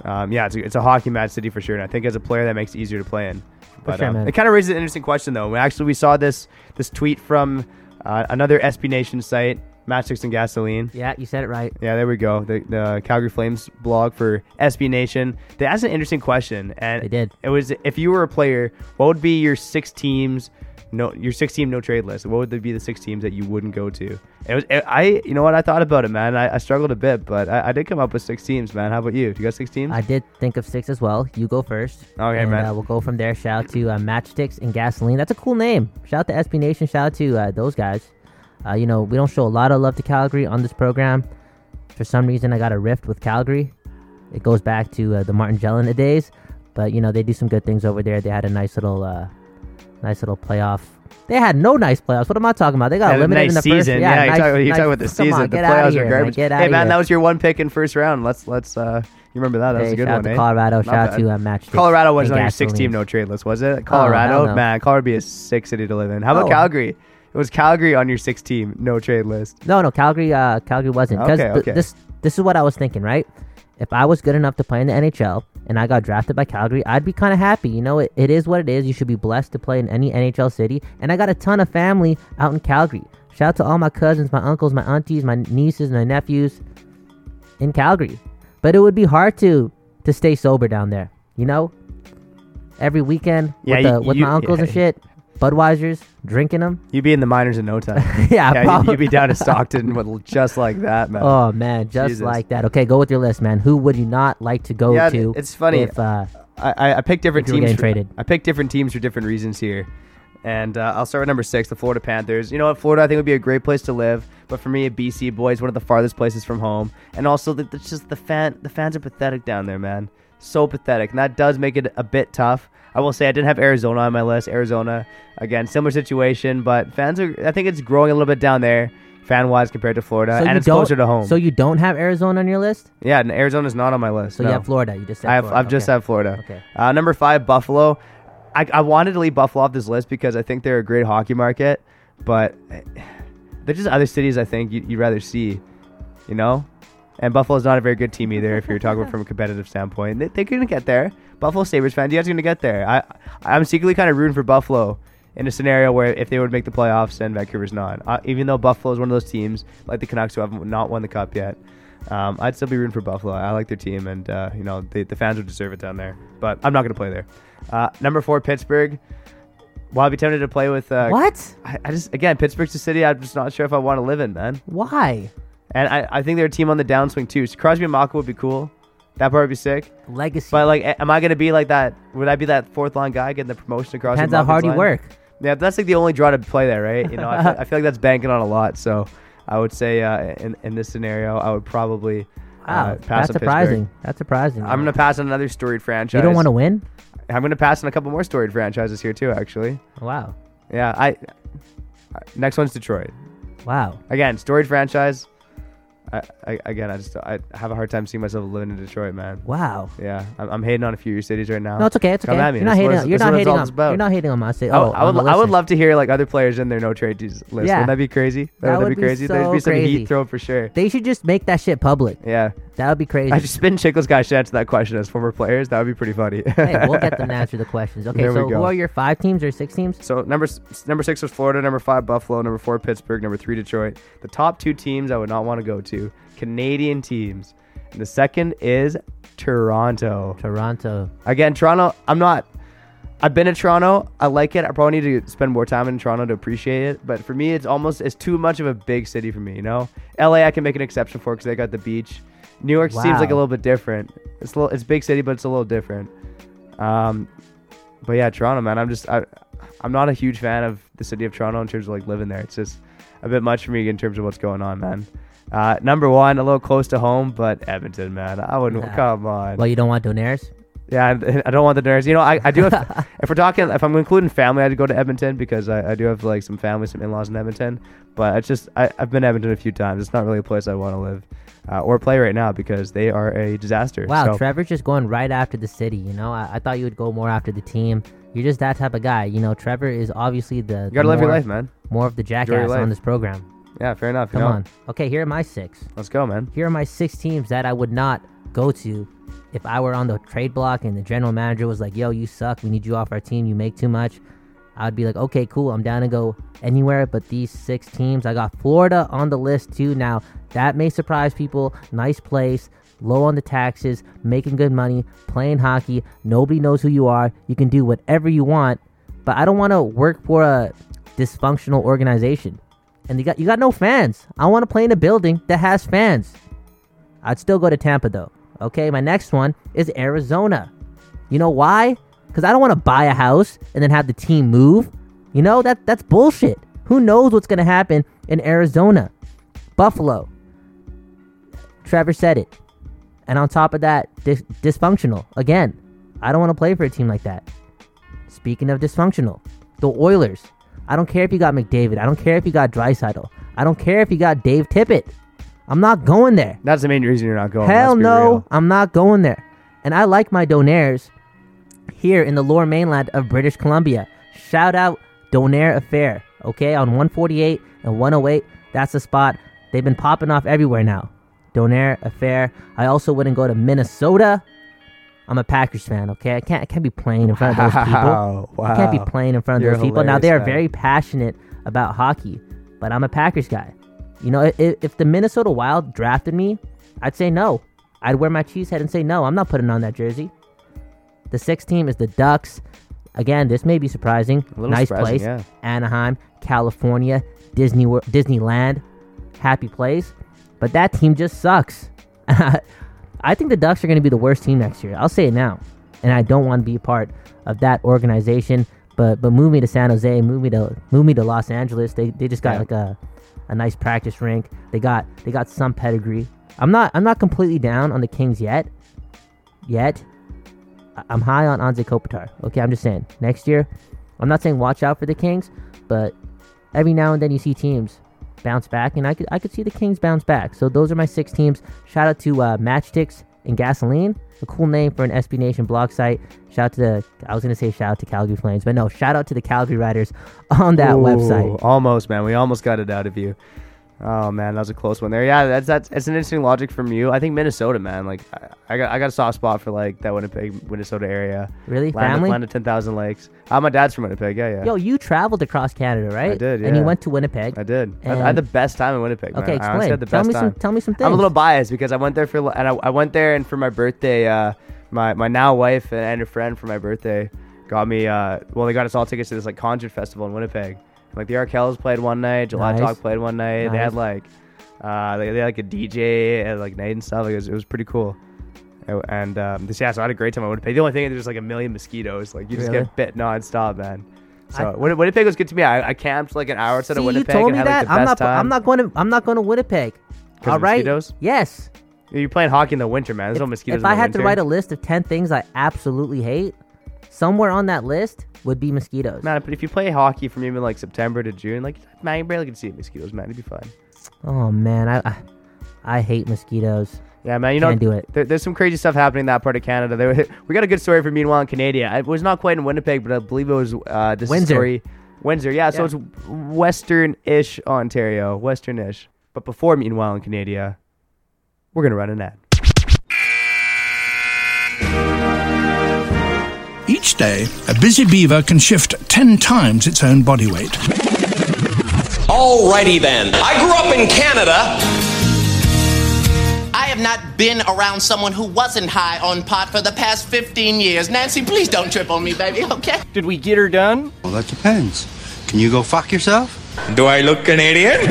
[SPEAKER 1] um, yeah, it's a, it's a hockey mad city for sure. And I think as a player, that makes it easier to play in. But
[SPEAKER 2] sure,
[SPEAKER 1] um, it kind of raises an interesting question though. Actually, we saw this this tweet from uh, another SB Nation site, Matchsticks and Gasoline.
[SPEAKER 2] Yeah, you said it right.
[SPEAKER 1] Yeah, there we go. The, the Calgary Flames blog for SB Nation. They asked an interesting question, and
[SPEAKER 2] They did.
[SPEAKER 1] It was if you were a player, what would be your six teams? No, your six team no trade list. What would be the six teams that you wouldn't go to? It was I. You know what? I thought about it, man. I, I struggled a bit, but I, I did come up with six teams, man. How about you? Do you got six teams?
[SPEAKER 2] I did think of six as well. You go first.
[SPEAKER 1] Okay,
[SPEAKER 2] and,
[SPEAKER 1] man.
[SPEAKER 2] Uh, we'll go from there. Shout out to uh, Matchsticks and Gasoline. That's a cool name. Shout out to SB Nation. Shout out to uh, those guys. Uh, you know, we don't show a lot of love to Calgary on this program. For some reason, I got a rift with Calgary. It goes back to uh, the Martin Gelinas days, but you know they do some good things over there. They had a nice little, uh, nice little playoff. They had no nice playoffs. What am I talking about? They got
[SPEAKER 1] Had a
[SPEAKER 2] eliminated
[SPEAKER 1] nice
[SPEAKER 2] in the
[SPEAKER 1] season.
[SPEAKER 2] first.
[SPEAKER 1] Yeah,
[SPEAKER 2] nice-
[SPEAKER 1] you're, talking, you're
[SPEAKER 2] nice-
[SPEAKER 1] talking about the
[SPEAKER 2] come
[SPEAKER 1] season.
[SPEAKER 2] on,
[SPEAKER 1] the
[SPEAKER 2] get outta
[SPEAKER 1] playoffs
[SPEAKER 2] here,
[SPEAKER 1] are
[SPEAKER 2] man.
[SPEAKER 1] garbage.
[SPEAKER 2] Get
[SPEAKER 1] hey man,
[SPEAKER 2] here.
[SPEAKER 1] that was your one pick in first round. Let's let's uh you remember that? That was
[SPEAKER 2] Hey,
[SPEAKER 1] a good
[SPEAKER 2] shout out
[SPEAKER 1] one.
[SPEAKER 2] to
[SPEAKER 1] eh?
[SPEAKER 2] Colorado.
[SPEAKER 1] Not
[SPEAKER 2] Shout out
[SPEAKER 1] bad.
[SPEAKER 2] to uh, Matchsticks.
[SPEAKER 1] Colorado wasn't on your six team no trade list, was it? Colorado,
[SPEAKER 2] hell no.
[SPEAKER 1] man, Colorado would be a sick city to live in. How about
[SPEAKER 2] Oh.
[SPEAKER 1] Calgary? It was Calgary on your six team no trade list.
[SPEAKER 2] No, no, Calgary. Uh, Calgary wasn't. 'Cause
[SPEAKER 1] Okay,
[SPEAKER 2] th-
[SPEAKER 1] okay.
[SPEAKER 2] this this is what I was thinking, right? If I was good enough to play in the NHL and I got drafted by Calgary, I'd be kind of happy. You know, it, it is what it is. You should be blessed to play in any NHL city. And I got a ton of family out in Calgary. Shout out to all my cousins, my uncles, my aunties, my nieces, my nephews in Calgary. But it would be hard to to stay sober down there. You know, every weekend
[SPEAKER 1] Yeah,
[SPEAKER 2] with, the,
[SPEAKER 1] you-
[SPEAKER 2] with my uncles and shit, Budweisers, drinking them.
[SPEAKER 1] You'd be in the minors in no time. <laughs>
[SPEAKER 2] Yeah,
[SPEAKER 1] yeah
[SPEAKER 2] probably.
[SPEAKER 1] you'd, you'd be down to <laughs> Stockton with just like that, man.
[SPEAKER 2] Oh man, just
[SPEAKER 1] Jesus.
[SPEAKER 2] like that. Okay, go with your list, man. Who would you not like to go
[SPEAKER 1] Yeah,
[SPEAKER 2] to?
[SPEAKER 1] it's funny.
[SPEAKER 2] If, uh,
[SPEAKER 1] I, I- picked different teams. for-
[SPEAKER 2] traded.
[SPEAKER 1] I picked different teams for different reasons here, and uh, I'll start with number six, the Florida Panthers. You know what, Florida I think would be a great place to live, but for me, a BC boy is one of the farthest places from home, and also the, just the fan the fans are pathetic down there, man. so pathetic, and that does make it a bit tough. I will say I didn't have Arizona on my list. Arizona, again, similar situation, but fans are. I think it's growing a little bit down there, fan wise, compared to Florida,
[SPEAKER 2] So
[SPEAKER 1] and it's closer to home.
[SPEAKER 2] So you don't have Arizona on your list?
[SPEAKER 1] yeah, and Arizona's not on my list.
[SPEAKER 2] So
[SPEAKER 1] no.
[SPEAKER 2] you have Florida. You just said
[SPEAKER 1] I have.
[SPEAKER 2] Florida.
[SPEAKER 1] I've just
[SPEAKER 2] Okay.
[SPEAKER 1] had Florida.
[SPEAKER 2] Okay.
[SPEAKER 1] Uh, number five, Buffalo. I, I wanted to leave Buffalo off this list because I think they're a great hockey market, but there's just other cities I think you, you'd rather see, you know. And Buffalo's not a very good team either. if you're talking about from a <laughs> competitive standpoint, they, they're gonna get there. Buffalo Sabres fans, you guys are gonna get there. I I'm secretly kind of rooting for Buffalo in a scenario where if they would make the playoffs and Vancouver's not, uh, even though Buffalo is one of those teams like the Canucks who have not won the cup yet. Um, I'd still be rooting for Buffalo. I like their team, and uh, you know they, the fans would deserve it down there. But I'm not going to play there. Uh, number four, Pittsburgh. Well, I'd be tempted to play with. Uh,
[SPEAKER 2] What?
[SPEAKER 1] I, I just again, Pittsburgh's a city. I'm just not sure if I want to live in, man.
[SPEAKER 2] Why?
[SPEAKER 1] And I, I think they're a team on the downswing too. So Crosby and Malkin would be cool. That part would be sick.
[SPEAKER 2] Legacy.
[SPEAKER 1] But like, am I going to be like that? Would I be that fourth line guy getting the promotion across?
[SPEAKER 2] Depends how hard you work.
[SPEAKER 1] Yeah, that's like the only draw to play there, right? You know, I feel, <laughs> I feel like that's banking on a lot. So I would say uh, in in this scenario, I would probably
[SPEAKER 2] Wow,
[SPEAKER 1] uh, pass
[SPEAKER 2] that's
[SPEAKER 1] on Pittsburgh.
[SPEAKER 2] surprising. That's surprising.
[SPEAKER 1] I'm gonna pass on another storied franchise.
[SPEAKER 2] You don't want to win?
[SPEAKER 1] I'm gonna pass on a couple more storied franchises here too. Actually,
[SPEAKER 2] Wow.
[SPEAKER 1] yeah. I uh, next one's Detroit.
[SPEAKER 2] Wow.
[SPEAKER 1] Again, storied franchise. I, I again, I just I have a hard time seeing myself living in Detroit, man.
[SPEAKER 2] Wow.
[SPEAKER 1] Yeah, I'm, I'm hating on a few of your cities right now.
[SPEAKER 2] No, it's okay. It's
[SPEAKER 1] Come
[SPEAKER 2] okay.
[SPEAKER 1] at me.
[SPEAKER 2] You're not
[SPEAKER 1] That's
[SPEAKER 2] hating. On, you're not hating on. You're not hating on my city. Oh,
[SPEAKER 1] I would, I would love to hear like other players in their no trade list.
[SPEAKER 2] Yeah.
[SPEAKER 1] Wouldn't that be crazy?
[SPEAKER 2] That
[SPEAKER 1] Wouldn't
[SPEAKER 2] would
[SPEAKER 1] be crazy. There'd
[SPEAKER 2] so
[SPEAKER 1] be some
[SPEAKER 2] crazy.
[SPEAKER 1] heat thrown for sure.
[SPEAKER 2] They should just make that shit public.
[SPEAKER 1] Yeah.
[SPEAKER 2] That would be crazy.
[SPEAKER 1] I just spin Chickless guy should answer that question as former players. That would be pretty funny.
[SPEAKER 2] hey, we'll get them <laughs> to answer the questions. Okay,
[SPEAKER 1] There
[SPEAKER 2] so who are your five teams or six teams?
[SPEAKER 1] So number s- number six was Florida, number five Buffalo, number four Pittsburgh, number three Detroit. The top two teams I would not want to go to, Canadian teams. And the second is Toronto.
[SPEAKER 2] Toronto.
[SPEAKER 1] Again, Toronto. I'm not. I've been to Toronto. I like it. I probably need to spend more time in Toronto to appreciate it. But for me, it's almost it's too much of a big city for me. You know, LA I can make an exception for because they got the beach. New York seems like a little bit different. It's a little, it's big city, but it's a little different. Um, but yeah, Toronto, man. I'm just I, I'm not a huge fan of the city of Toronto in terms of like living there. It's just a bit much for me in terms of what's going on, man. Uh, number one, a little close to home, but Edmonton, man. I wouldn't.
[SPEAKER 2] Nah.
[SPEAKER 1] Come on.
[SPEAKER 2] Well, you don't want Donaires?
[SPEAKER 1] Yeah, I, <laughs> I don't want the nerves. You know, I, I do have. <laughs> if we're talking, if I'm including family, I'd go to Edmonton because I, I do have like some family, some in-laws in Edmonton. But it's just I, I've been to Edmonton a few times. It's not really a place I want to live uh, or play right now because they are a disaster.
[SPEAKER 2] Wow,
[SPEAKER 1] So-
[SPEAKER 2] Trevor's just going right after the city. You know, I, I thought you would go more after the team. You're just that type of guy. You know, Trevor is obviously the.
[SPEAKER 1] You gotta
[SPEAKER 2] the
[SPEAKER 1] live your life, man.
[SPEAKER 2] More of the jackass on this program.
[SPEAKER 1] Yeah, fair enough. you
[SPEAKER 2] Come
[SPEAKER 1] know?
[SPEAKER 2] on. Okay, here are my six.
[SPEAKER 1] Let's go, man.
[SPEAKER 2] Here are my six teams that I would not go to if I were on the trade block and the general manager was like, "Yo, you suck. We need you off our team. You make too much." I'd be like, "Okay, cool. I'm down to go anywhere but these six teams." I got Florida on the list too. Now that may surprise people. Nice place, low on the taxes, making good money, playing hockey. Nobody knows who you are. You can do whatever you want, but I don't want to work for a dysfunctional organization. And you got you got no fans. I want to play in a building that has fans. I'd still go to Tampa though. Okay, my next one is Arizona. You know why? Because I don't want to buy a house and then have the team move. You know that that's bullshit. Who knows what's gonna happen in Arizona? Buffalo. Trevor said it. And on top of that, dis- dysfunctional. Again, I don't want to play for a team like that. Speaking of dysfunctional, the Oilers. I don't care if you got McDavid. I don't care if you got Draisaitl. I don't care if you got Dave Tippett. I'm not going there.
[SPEAKER 1] That's the main reason you're not going.
[SPEAKER 2] Hell no,
[SPEAKER 1] real.
[SPEAKER 2] I'm not going there. And I like my donaires here in the lower mainland of British Columbia. Shout out Donaire Affair, okay, on 148 and 108. That's the spot. They've been popping off everywhere now. Donaire Affair. I also wouldn't go to Minnesota. I'm a Packers fan, okay? I can't I can't be playing in front of those people.
[SPEAKER 1] Wow, <laughs>
[SPEAKER 2] I can't be playing in front of
[SPEAKER 1] You're
[SPEAKER 2] those people. Now they are
[SPEAKER 1] guy.
[SPEAKER 2] very passionate about hockey, but I'm a Packers guy. You know, if, if the Minnesota Wild drafted me, I'd say no. I'd wear my cheese head and say no. I'm not putting on that jersey. The sixth team is the Ducks. Again, this may be surprising.
[SPEAKER 1] A little
[SPEAKER 2] nice
[SPEAKER 1] surprising,
[SPEAKER 2] place,
[SPEAKER 1] yeah.
[SPEAKER 2] Anaheim, California, Disney Wor- Disneyland, happy place. But that team just sucks. <laughs> I think the Ducks are going to be the worst team next year. I'll say it now, and I don't want to be a part of that organization. But but move me to San Jose, move me to move me to Los Angeles. They they just got
[SPEAKER 1] Yeah.
[SPEAKER 2] like a a nice practice rink. They got they got some pedigree. I'm not I'm not completely down on the Kings yet, yet, I'm high on Anze Kopitar. Okay, I'm just saying. Next year, I'm not saying watch out for the Kings, but every now and then you see teams bounce back, and I could I could see the Kings bounce back. So those are my six teams. Shout out to uh, Matchsticks and Gasoline, a cool name for an SB Nation blog site. Shout out to the I was gonna say shout out to Calgary Flames, but no, shout out to the Calgary Riders <laughs> on that
[SPEAKER 1] Ooh,
[SPEAKER 2] website.
[SPEAKER 1] Almost, man. We almost got it out of you. Oh man, that was a close one there. Yeah, that's that's it's an interesting logic from you. I think Minnesota, man. Like I, I got I got a soft spot for like that Winnipeg, Minnesota area.
[SPEAKER 2] Really?
[SPEAKER 1] Land,
[SPEAKER 2] Family?
[SPEAKER 1] land of ten thousand lakes. Uh, my dad's from Winnipeg. Yeah, yeah.
[SPEAKER 2] Yo, you traveled across Canada, right?
[SPEAKER 1] I did. Yeah.
[SPEAKER 2] And you went to Winnipeg.
[SPEAKER 1] I did. I, I had the best time in Winnipeg. Man.
[SPEAKER 2] Okay,
[SPEAKER 1] I
[SPEAKER 2] explain.
[SPEAKER 1] had the
[SPEAKER 2] Tell
[SPEAKER 1] best
[SPEAKER 2] me
[SPEAKER 1] time.
[SPEAKER 2] some- tell me some things.
[SPEAKER 1] I'm a little biased because I went there for and I, I went there and for my birthday. Uh, my my now wife and a friend for my birthday got me. Uh, well, they got us all tickets to this like concert festival in Winnipeg. Like the Arkells played one night, July
[SPEAKER 2] Nice.
[SPEAKER 1] Talk played one night. They had like, uh, they, they had like a DJ at like night and stuff. Like, it, was, it was pretty cool. Oh, And um, this, yeah, so I had a great time in Winnipeg. The only thing is there's like a million mosquitoes. Like you just
[SPEAKER 2] Really?
[SPEAKER 1] get bit nonstop, man. So
[SPEAKER 2] I-
[SPEAKER 1] Win- Winnipeg was good to me. I, I camped like an hour outside
[SPEAKER 2] See,
[SPEAKER 1] of
[SPEAKER 2] you
[SPEAKER 1] Winnipeg
[SPEAKER 2] told
[SPEAKER 1] and
[SPEAKER 2] me
[SPEAKER 1] had
[SPEAKER 2] that.
[SPEAKER 1] like
[SPEAKER 2] I'm not.
[SPEAKER 1] time.
[SPEAKER 2] I'm not going to. I'm not going to Winnipeg. All right.
[SPEAKER 1] mosquitoes?
[SPEAKER 2] Yes.
[SPEAKER 1] You're playing hockey in the winter, man. There's no mosquitoes.
[SPEAKER 2] If I had to
[SPEAKER 1] winter.
[SPEAKER 2] write a list of ten things I absolutely hate, somewhere on that list would be mosquitoes.
[SPEAKER 1] man, but if you play hockey from even like September to June, like man, you barely can see mosquitoes, man. It'd be fine.
[SPEAKER 2] Oh man, I, I, I hate mosquitoes.
[SPEAKER 1] Yeah, man. You know,
[SPEAKER 2] Can't do it.
[SPEAKER 1] There, there's some crazy stuff happening in that part of Canada. There, <laughs> we got a good story for Meanwhile in Canada. It was not quite in Winnipeg, but I believe it was uh, this
[SPEAKER 2] Windsor.
[SPEAKER 1] story. Windsor, yeah. So it's western-ish Ontario, western-ish. But before Meanwhile in Canada, we're gonna run an ad.
[SPEAKER 9] Each day, a busy beaver can shift 10 times its own body weight.
[SPEAKER 12] Alrighty then. I grew up in Canada. I have not been around someone who wasn't high on pot for the past 15 years. Nancy, please don't trip on me, baby, okay?
[SPEAKER 13] Did we get her done?
[SPEAKER 14] Well, that depends. Can you go fuck yourself?
[SPEAKER 10] Do I look Canadian?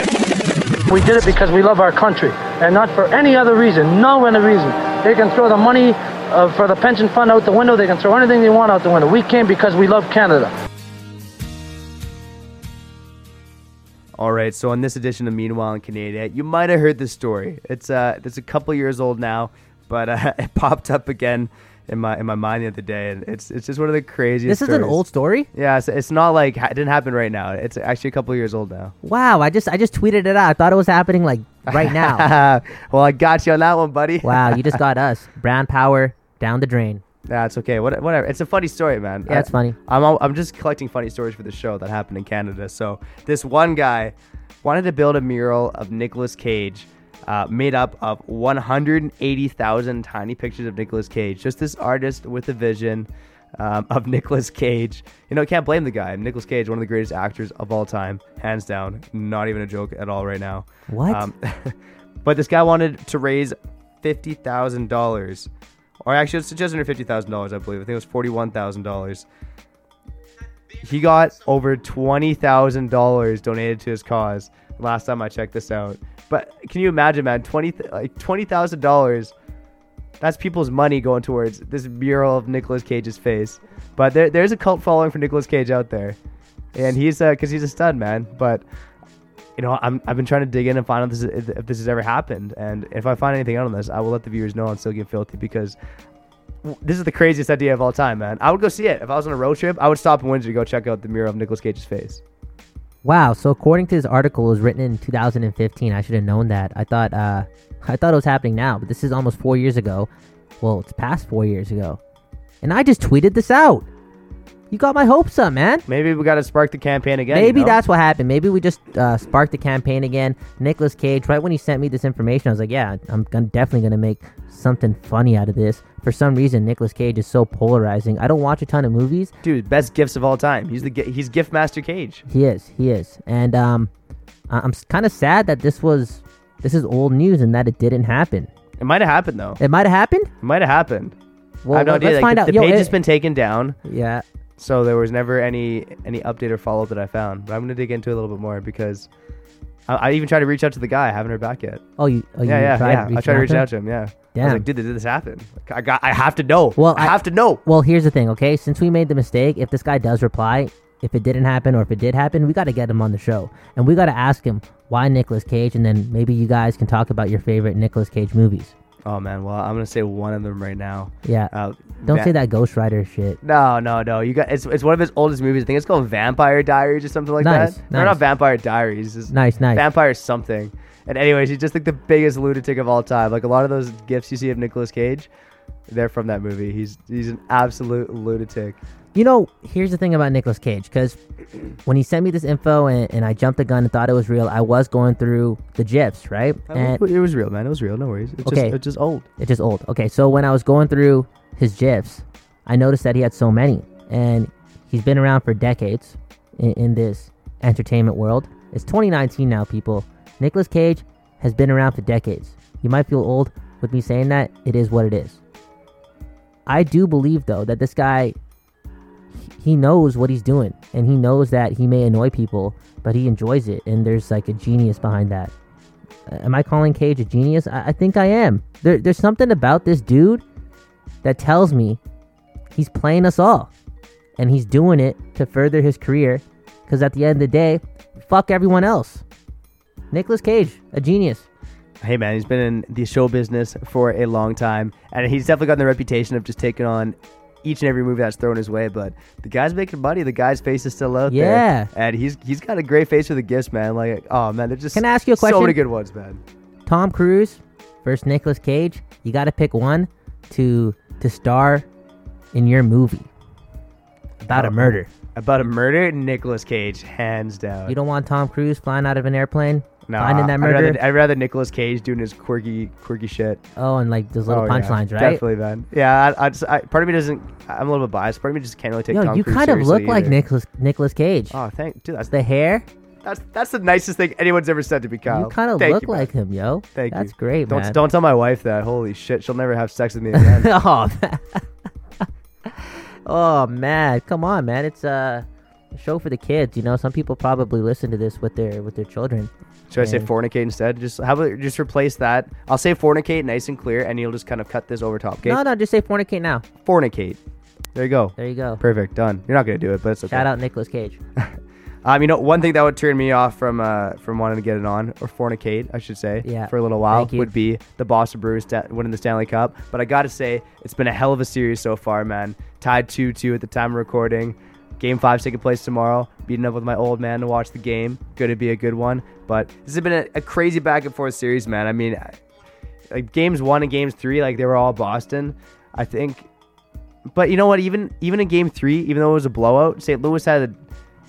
[SPEAKER 15] We did it because we love our country and not for any other reason. No other reason. They can throw the money uh, for the pension fund out the window. They can throw anything they want out the window. We came because we love Canada.
[SPEAKER 1] All right, so on this edition of Meanwhile in Canada, you might have heard this story. It's uh, it's a couple years old now, but uh, <laughs> it popped up again in my in my mind the other day, and it's it's just one of the craziest.
[SPEAKER 2] This is an old story.
[SPEAKER 1] Yeah, it's, it's not like it didn't happen right now. It's actually a couple years old now.
[SPEAKER 2] Wow, I just I just tweeted it out. I thought it was happening like right now. <laughs>
[SPEAKER 1] well, I got you on that one, buddy.
[SPEAKER 2] wow, you just <laughs> got us. Brown power down the drain.
[SPEAKER 1] That's okay. What, whatever. It's a funny story, man.
[SPEAKER 2] Yeah, it's funny.
[SPEAKER 1] I'm al- I'm just collecting funny stories for the show that happened in Canada. So this one guy wanted to build a mural of Nicolas Cage, uh, made up of 180,000 tiny pictures of Nicolas Cage. Just this artist with a vision um, of Nicolas Cage. You know, can't blame the guy. Nicolas Cage, one of the greatest actors of all time, hands down. Not even a joke at all right now.
[SPEAKER 2] What? <laughs>
[SPEAKER 1] but this guy wanted to raise fifty thousand dollars, or actually, it's just under fifty thousand dollars, I believe. I think it was forty-one thousand dollars. He got over twenty thousand dollars donated to his cause. Last time I checked this out, but can you imagine, man? Twenty like twenty thousand dollars. That's people's money going towards this mural of Nicolas Cage's face. But there, there's a cult following for Nicolas Cage out there, and he's uh, cause he's a stud, man. But you know, I'm, I've been trying to dig in and find out this is, if this has ever happened. And if I find anything out on this, I will let the viewers know on Silky and Filthy because this is the craziest idea of all time, man. I would go see it. If I was on a road trip, I would stop in Windsor to go check out the mural of Nicolas Cage's face.
[SPEAKER 2] Wow. So according to this article, it was written in 2015. I should have known that. I thought uh, <laughs> I thought it was happening now, but this is almost four years ago. Well, it's past four years ago, and I just tweeted this out. You got my hopes up, man.
[SPEAKER 1] Maybe we got to spark the campaign again.
[SPEAKER 2] Maybe
[SPEAKER 1] you know?
[SPEAKER 2] that's what happened. Maybe we just uh, sparked the campaign again. Nicholas Cage, right when he sent me this information, I was like, yeah, I'm definitely going to make something funny out of this. For some reason, Nicholas Cage is so polarizing. I don't watch a ton of movies.
[SPEAKER 1] Dude, best gifts of all time. He's the he's gift master Cage.
[SPEAKER 2] He is, he is. And um, I'm kind of sad that this was, this is old news and that it didn't happen.
[SPEAKER 1] It might have happened though.
[SPEAKER 2] It might have happened?
[SPEAKER 1] It might have happened.
[SPEAKER 2] Well,
[SPEAKER 1] I have no idea. Like,
[SPEAKER 2] find
[SPEAKER 1] the,
[SPEAKER 2] out.
[SPEAKER 1] the
[SPEAKER 2] Yo,
[SPEAKER 1] page
[SPEAKER 2] it-
[SPEAKER 1] has been taken down.
[SPEAKER 2] Yeah.
[SPEAKER 1] So there was never any any update or follow up that I found. But I'm gonna dig into it a little bit more because I, I even tried to reach out to the guy. I haven't heard back yet.
[SPEAKER 2] Oh, you, oh,
[SPEAKER 1] yeah,
[SPEAKER 2] you
[SPEAKER 1] yeah,
[SPEAKER 2] tried
[SPEAKER 1] yeah. I tried to reach out to him. Yeah. I was like, dude, did this happen? Like, I got. I have to know.
[SPEAKER 2] Well,
[SPEAKER 1] I, have to know.
[SPEAKER 2] Well, here's the thing, okay? Since we made the mistake, if this guy does reply, if it didn't happen or if it did happen, we got to get him on the show. And we got to ask him why Nicolas Cage, and then maybe you guys can talk about your favorite Nicolas Cage movies.
[SPEAKER 1] Oh man, well I'm gonna say one of them right now.
[SPEAKER 2] Yeah.
[SPEAKER 1] Uh,
[SPEAKER 2] Don't
[SPEAKER 1] Va-
[SPEAKER 2] say that Ghost Rider shit.
[SPEAKER 1] No, no, no. You got it's it's one of his oldest movies. I think it's called Vampire Diaries or something like
[SPEAKER 2] Nice,
[SPEAKER 1] that.
[SPEAKER 2] nice.
[SPEAKER 1] Or not Vampire Diaries. It's
[SPEAKER 2] Nice, nice.
[SPEAKER 1] Vampire something. And anyways, he's just like the biggest lunatic of all time. Like a lot of those gifts you see of Nicolas Cage, they're from that movie. He's he's an absolute lunatic.
[SPEAKER 2] You know, here's the thing about Nicolas Cage, because when he sent me this info and, and I jumped the gun and thought it was real, I was going through the gifs, right? And
[SPEAKER 1] it was real, man. It was real. No worries. It's
[SPEAKER 2] okay,
[SPEAKER 1] just it's just old.
[SPEAKER 2] It's just old. Okay, so when I was going through his gifs, I noticed that he had so many, and he's been around for decades in, in this entertainment world. It's 2019 now, people. Nicolas Cage has been around for decades. You might feel old with me saying that. It is what it is. I do believe though that this guy he knows what he's doing and he knows that he may annoy people, but he enjoys it and there's like a genius behind that. Am I calling Cage a genius? I, I think I am. There, there's something about this dude that tells me he's playing us all and he's doing it to further his career because at the end of the day, fuck everyone else. Nicholas Cage, a genius.
[SPEAKER 1] Hey man, he's been in the show business for a long time, and he's definitely gotten the reputation of just taking on each and every movie that's thrown his way. But the guy's making money. The guy's face is still out
[SPEAKER 2] Yeah.
[SPEAKER 1] there. and he's he's got a great face for the gifts, man. Like, oh man, they're just
[SPEAKER 2] Can I ask you a question?
[SPEAKER 1] So many good ones, man.
[SPEAKER 2] Tom Cruise versus Nicolas Cage. You got to pick one to to star in your movie about a
[SPEAKER 1] Oh.
[SPEAKER 2] murder.
[SPEAKER 1] About a murder, Nicolas Cage, hands down.
[SPEAKER 2] You don't want Tom Cruise flying out of an airplane,
[SPEAKER 1] No,
[SPEAKER 2] finding that
[SPEAKER 1] I'd
[SPEAKER 2] murder.
[SPEAKER 1] rather, I'd rather Nicolas Cage doing his quirky, quirky shit.
[SPEAKER 2] oh, and like those little
[SPEAKER 1] Oh, yeah,
[SPEAKER 2] punchlines, right?
[SPEAKER 1] Definitely, man. Yeah, I, I, just, I, part of me doesn't. I'm a little bit biased. Part of me just can't really take
[SPEAKER 2] Yo,
[SPEAKER 1] Tom
[SPEAKER 2] you
[SPEAKER 1] Cruise
[SPEAKER 2] kind of look
[SPEAKER 1] seriously
[SPEAKER 2] like
[SPEAKER 1] either.
[SPEAKER 2] Nicolas Nicolas Cage.
[SPEAKER 1] Oh, thank, dude. That's
[SPEAKER 2] the hair.
[SPEAKER 1] That's that's the nicest thing anyone's ever said to me, Kyle.
[SPEAKER 2] You kind of look
[SPEAKER 1] you,
[SPEAKER 2] like him, yo.
[SPEAKER 1] Thank
[SPEAKER 2] That's
[SPEAKER 1] you.
[SPEAKER 2] That's great,
[SPEAKER 1] don't,
[SPEAKER 2] man.
[SPEAKER 1] Don't tell my wife that. Holy shit, she'll never have sex with me again. <laughs>
[SPEAKER 2] oh, man. <laughs> oh man, come on, man. It's uh, show for the kids. You know, some people probably listen to this with their with their children.
[SPEAKER 1] Should I say fornicate instead? Just how about just replace that? I'll say fornicate, nice and clear, and you'll just kind of cut this over top. Okay?
[SPEAKER 2] No, no, just say fornicate now.
[SPEAKER 1] Fornicate. There you go.
[SPEAKER 2] There you go.
[SPEAKER 1] Perfect. Done. You're not gonna do it, but it's okay.
[SPEAKER 2] Shout out Nicolas Cage. <laughs>
[SPEAKER 1] Um, you know, one thing that would turn me off from uh from wanting to get it on or fornicate, I should say,
[SPEAKER 2] Yeah.
[SPEAKER 1] for a little while would be the Boston Bruins winning the Stanley Cup. But I gotta say, it's been a hell of a series so far, man. Tied two two at the time of recording. Game five's taking place tomorrow. Beating up with my old man to watch the game. Going to be a good one. But this has been a, a crazy back and forth series, man. I mean, like games one and games three, like they were all Boston. I think but you know what? Even even in game three, even though it was a blowout, St. Louis had the,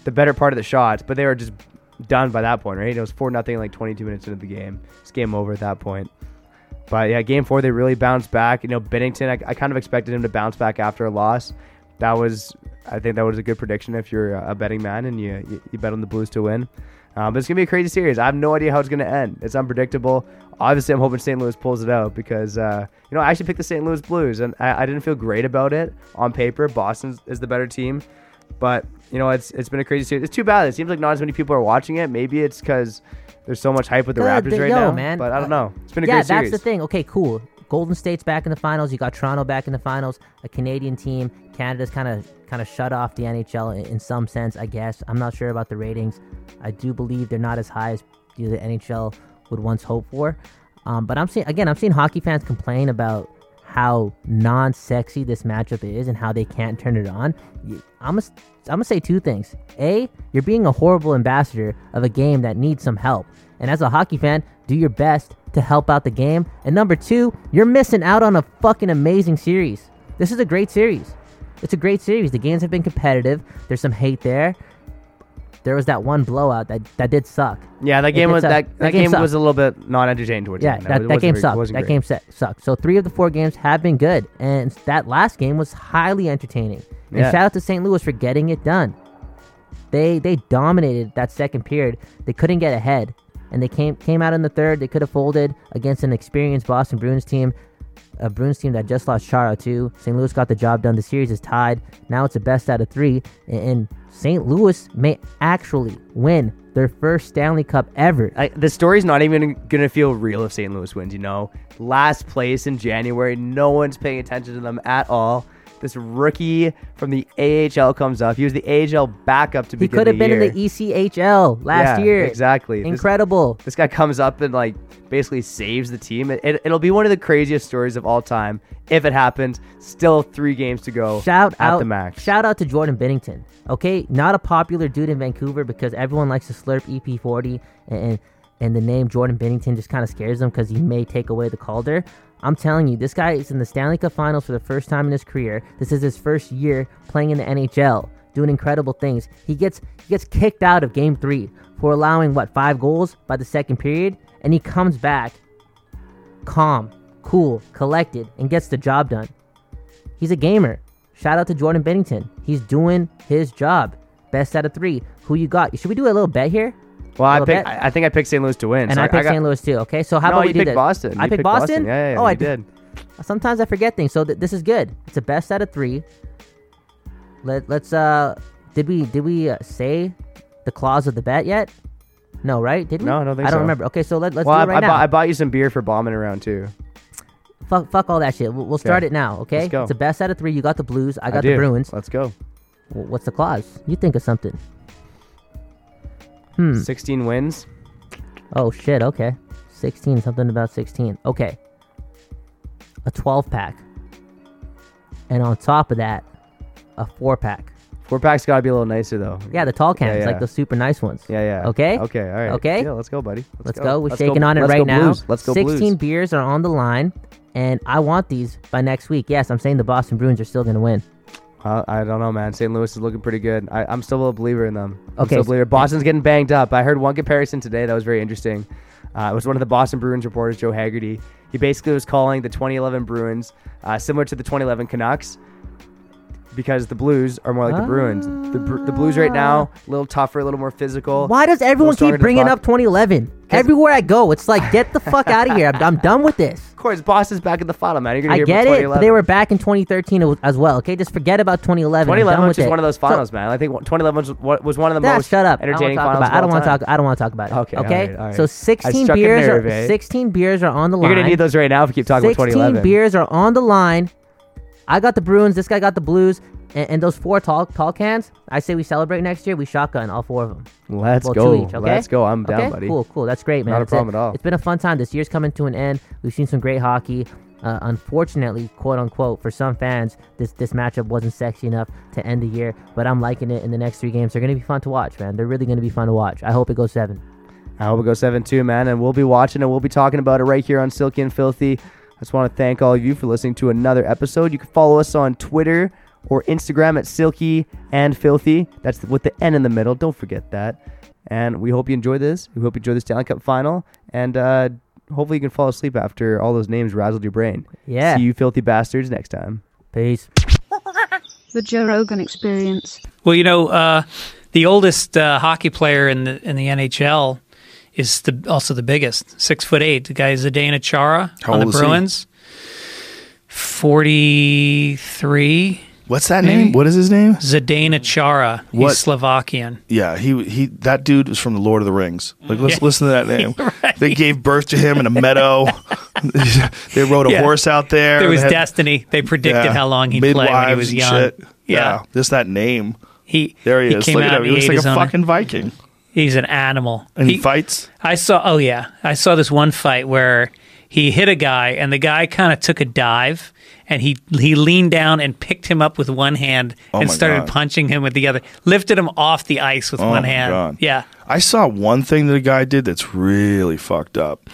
[SPEAKER 1] the better part of the shots, but they were just done by that point, right? It was four nothing, like 22 minutes into the game. It's game over at that point. But yeah, game four they really bounced back. You know, Binnington, I, I kind of expected him to bounce back after a loss. That was, I think that was a good prediction if you're a betting man and you you, you bet on the Blues to win. Um, but it's gonna be a crazy series. I have no idea how it's gonna end. It's unpredictable. Obviously, I'm hoping St. Louis pulls it out because uh, you know I actually picked the St. Louis Blues and I, I didn't feel great about it on paper. Boston is the better team, but you know it's it's been a crazy series. It's too bad. It seems like not as many people are watching it. Maybe it's because there's so much hype with the
[SPEAKER 2] Uh,
[SPEAKER 1] Raptors
[SPEAKER 2] the-
[SPEAKER 1] right
[SPEAKER 2] yo,
[SPEAKER 1] now.
[SPEAKER 2] man.
[SPEAKER 1] But I don't
[SPEAKER 2] Uh,
[SPEAKER 1] know. It's been a
[SPEAKER 2] yeah,
[SPEAKER 1] great series.
[SPEAKER 2] Yeah, that's the thing. Okay, cool. Golden State's back in the finals. You got Toronto back in the finals. A Canadian team. Canada's kind of kind of shut off the NHL in, some sense, I guess. I'm not sure about the ratings. I do believe they're not as high as the NHL would once hope for. Um, but I'm seeing again, I'm seeing hockey fans complain about how non-sexy this matchup is and how they can't turn it on. I'm gonna I'm gonna say two things. A, you're being a horrible ambassador of a game that needs some help. And as a hockey fan, do your best to help out the game. And number two, you're missing out on a fucking amazing series. This is a great series. It's a great series. The games have been competitive. There's some hate there. There was that one blowout that that did suck.
[SPEAKER 1] yeah, that game was
[SPEAKER 2] suck.
[SPEAKER 1] that, that, game,
[SPEAKER 2] sucked.
[SPEAKER 1] was a little bit not entertaining towards
[SPEAKER 2] Yeah,
[SPEAKER 1] the end.
[SPEAKER 2] that, that game sucked. That
[SPEAKER 1] great.
[SPEAKER 2] game sucked. So three of the four games have been good, and that last game was highly entertaining. And
[SPEAKER 1] Yeah.
[SPEAKER 2] shout out to St. Louis for getting it done. They they dominated that second period. They couldn't get ahead, and they came came out in the third. They could have folded against an experienced Boston Bruins team, a Bruins team that just lost Chara too. St. Louis got the job done. The series is tied. Now it's a best out of three, and, St. Louis may actually win their first Stanley Cup ever.
[SPEAKER 1] I, the story's not even gonna feel real if St. Louis wins. You know, last place in January, no one's paying attention to them at all. This rookie from the AHL comes up. He was the AHL backup to
[SPEAKER 2] He
[SPEAKER 1] begin
[SPEAKER 2] could have been in the ECHL last
[SPEAKER 1] Yeah,
[SPEAKER 2] year.
[SPEAKER 1] Exactly.
[SPEAKER 2] Incredible.
[SPEAKER 1] This, guy comes up and like basically saves the team. It, it, will be one of the craziest stories of all time if it happens. Still three games to go.
[SPEAKER 2] Shout
[SPEAKER 1] at
[SPEAKER 2] out
[SPEAKER 1] the max.
[SPEAKER 2] Shout out to Jordan Binnington. Okay, not a popular dude in Vancouver because everyone likes to slurp EP40 and and the name Jordan Binnington just kind of scares them because he may take away the Calder. I'm telling you, this guy is in the Stanley Cup Finals for the first time in his career. This is his first year playing in the NHL, doing incredible things. He gets he gets kicked out of Game Three for allowing what five goals by the second period, and he comes back calm, cool, collected, and gets the job done. He's a gamer. Shout out to Jordan Binnington. He's doing his job. Best out of three. Who you got? Should we do a little bet here?
[SPEAKER 1] Well, I picked. I I think I picked St. Louis to win.
[SPEAKER 2] And
[SPEAKER 1] so
[SPEAKER 2] I picked
[SPEAKER 1] got-
[SPEAKER 2] St. Louis too. Okay, so how
[SPEAKER 1] No,
[SPEAKER 2] about we do this?
[SPEAKER 1] Boston.
[SPEAKER 2] I
[SPEAKER 1] You
[SPEAKER 2] picked
[SPEAKER 1] picked
[SPEAKER 2] Boston.
[SPEAKER 1] Boston. Yeah, yeah, yeah,
[SPEAKER 2] oh, I
[SPEAKER 1] did.
[SPEAKER 2] Sometimes I forget things, so th- this is good. It's a best out of three. Let Let's uh, did we did we uh, say the clause of the bet yet? No, right? Did we?
[SPEAKER 1] No, I don't think
[SPEAKER 2] I don't
[SPEAKER 1] so.
[SPEAKER 2] remember. Okay, so let, let's
[SPEAKER 1] well,
[SPEAKER 2] do
[SPEAKER 1] I,
[SPEAKER 2] it right
[SPEAKER 1] I,
[SPEAKER 2] now.
[SPEAKER 1] bought, I bought you some beer for bombing around too.
[SPEAKER 2] fuck, fuck all that shit. We'll, we'll start it now. Okay,
[SPEAKER 1] Let's go.
[SPEAKER 2] it's a best out of three. You got the Blues. I
[SPEAKER 1] I
[SPEAKER 2] got the. Bruins.
[SPEAKER 1] Let's go.
[SPEAKER 2] W- What's the clause? You think of something. Hmm.
[SPEAKER 1] 16 wins.
[SPEAKER 2] Oh shit. Okay. 16. Something about 16. Okay. A 12 pack. And on top of that, a four pack.
[SPEAKER 1] Four packs got to be a little nicer though.
[SPEAKER 2] Yeah, the tall
[SPEAKER 1] Yeah,
[SPEAKER 2] cans, like the super nice ones.
[SPEAKER 1] Yeah, yeah.
[SPEAKER 2] Okay.
[SPEAKER 1] Okay. All right.
[SPEAKER 2] Okay.
[SPEAKER 1] Yeah, let's go, buddy.
[SPEAKER 2] Let's, go. We're
[SPEAKER 1] Let's
[SPEAKER 2] shaking on it right
[SPEAKER 1] go
[SPEAKER 2] now.
[SPEAKER 1] Let's go
[SPEAKER 2] 16
[SPEAKER 1] Blues.
[SPEAKER 2] beers are on the line, and I want these by next week. Yes, I'm saying the Boston Bruins are still going to win.
[SPEAKER 1] Uh, I don't know, man. St. Louis is looking pretty good. I, I'm still a believer in them. I'm
[SPEAKER 2] Okay,
[SPEAKER 1] still a believer. Boston's getting banged up. I heard one comparison today that was very interesting. Uh, it was one of the Boston Bruins reporters, Joe Haggerty. He basically was calling the 2011 Bruins uh, similar to the 2011 Canucks because the Blues are more like the Bruins. The, the Blues right now, a little tougher, a little more physical.
[SPEAKER 2] Why does everyone keep bringing up 2011? Everywhere I go, it's like, get the fuck out of here. I'm, I'm done with this.
[SPEAKER 1] Of course, Boston's back in the final, man. You're gonna
[SPEAKER 2] I
[SPEAKER 1] hear
[SPEAKER 2] get it, but they were back in 2013 as- well. Okay, just forget about 2011. I'm
[SPEAKER 1] 2011
[SPEAKER 2] done
[SPEAKER 1] was
[SPEAKER 2] with
[SPEAKER 1] just
[SPEAKER 2] it.
[SPEAKER 1] one of those finals, man. I think 2011 was, wa- was one of the
[SPEAKER 2] Ah,
[SPEAKER 1] most
[SPEAKER 2] shut up. I don't
[SPEAKER 1] entertaining
[SPEAKER 2] want to talk
[SPEAKER 1] finals.
[SPEAKER 2] about. I don't
[SPEAKER 1] want to
[SPEAKER 2] talk. I don't want to talk about it.
[SPEAKER 1] Okay,
[SPEAKER 2] Okay.
[SPEAKER 1] all right, all right.
[SPEAKER 2] So
[SPEAKER 1] I
[SPEAKER 2] 16
[SPEAKER 1] struck a
[SPEAKER 2] beers
[SPEAKER 1] nerve,
[SPEAKER 2] are
[SPEAKER 1] eh?
[SPEAKER 2] 16 beers are on the line.
[SPEAKER 1] You're gonna need those right now if you keep talking about
[SPEAKER 2] 16
[SPEAKER 1] 2011.
[SPEAKER 2] beers are on the line. I got the Bruins. This guy got the Blues. And, and those four tall tall cans, I say we celebrate next year. We shotgun all four of them.
[SPEAKER 1] Let's
[SPEAKER 2] Well,
[SPEAKER 1] go.
[SPEAKER 2] each, okay?
[SPEAKER 1] Let's go. I'm down,
[SPEAKER 2] Okay?
[SPEAKER 1] buddy.
[SPEAKER 2] Cool, cool. That's great, man.
[SPEAKER 1] Not a
[SPEAKER 2] It's
[SPEAKER 1] problem at all.
[SPEAKER 2] It's been a fun time. This year's coming to an end. We've seen some great hockey. Uh, unfortunately, quote unquote, for some fans, this this matchup wasn't sexy enough to end the year. But I'm liking it. In the next three games, they're gonna be fun to watch, man. They're really gonna be fun to watch. I hope it goes seven.
[SPEAKER 1] I hope it goes 7 2, man. And we'll be watching and we'll be talking about it right here on Silky and Filthy. I just want to thank all of you for listening to another episode. You can follow us on Twitter or Instagram at Silky and Filthy. That's with the N in the middle. Don't forget that. And we hope you enjoy this. We hope you enjoy the Stanley Cup final. And uh, hopefully you can fall asleep after all those names razzled your brain.
[SPEAKER 2] Yeah.
[SPEAKER 1] See you filthy bastards next time.
[SPEAKER 2] Peace. <laughs>
[SPEAKER 13] The Joe Rogan Experience.
[SPEAKER 16] Well, you know, uh, the oldest uh, hockey player in the in the NHL is the also the biggest, six foot eight. The guy is Zdeno Chara
[SPEAKER 17] How
[SPEAKER 16] on the
[SPEAKER 17] old is he?
[SPEAKER 16] Bruins. Forty three.
[SPEAKER 17] What's that name? What is his name?
[SPEAKER 16] Zdeno Chara. He's
[SPEAKER 17] What?
[SPEAKER 16] Slovakian.
[SPEAKER 17] Yeah, he he. That dude was from the Lord of the Rings. Like, let's listen to that <laughs> name. They gave birth to him in a meadow. <laughs> they rode a
[SPEAKER 16] Yeah.
[SPEAKER 17] horse out there.
[SPEAKER 16] There was
[SPEAKER 17] They had-
[SPEAKER 16] destiny. They predicted
[SPEAKER 17] Yeah.
[SPEAKER 16] how long he'd play when he
[SPEAKER 17] Midwives
[SPEAKER 16] was
[SPEAKER 17] and
[SPEAKER 16] young.
[SPEAKER 17] shit.
[SPEAKER 16] Yeah.
[SPEAKER 17] just that name.
[SPEAKER 16] He
[SPEAKER 17] there he,
[SPEAKER 16] he
[SPEAKER 17] is.
[SPEAKER 16] came
[SPEAKER 17] Look at
[SPEAKER 16] out
[SPEAKER 17] him. He looks
[SPEAKER 16] ate
[SPEAKER 17] like
[SPEAKER 16] his
[SPEAKER 17] a
[SPEAKER 16] own-
[SPEAKER 17] fucking Viking.
[SPEAKER 16] He's an animal.
[SPEAKER 17] And he fights?
[SPEAKER 16] I saw. Oh yeah, I saw this one fight where he hit a guy, and the guy kind of took a dive, and he he leaned down and picked him up with one hand
[SPEAKER 17] Oh
[SPEAKER 16] and started
[SPEAKER 17] God.
[SPEAKER 16] punching him with the other, lifted him off the ice with
[SPEAKER 17] Oh
[SPEAKER 16] one hand.
[SPEAKER 17] God.
[SPEAKER 16] Yeah.
[SPEAKER 17] I saw one thing that a guy did that's really fucked up.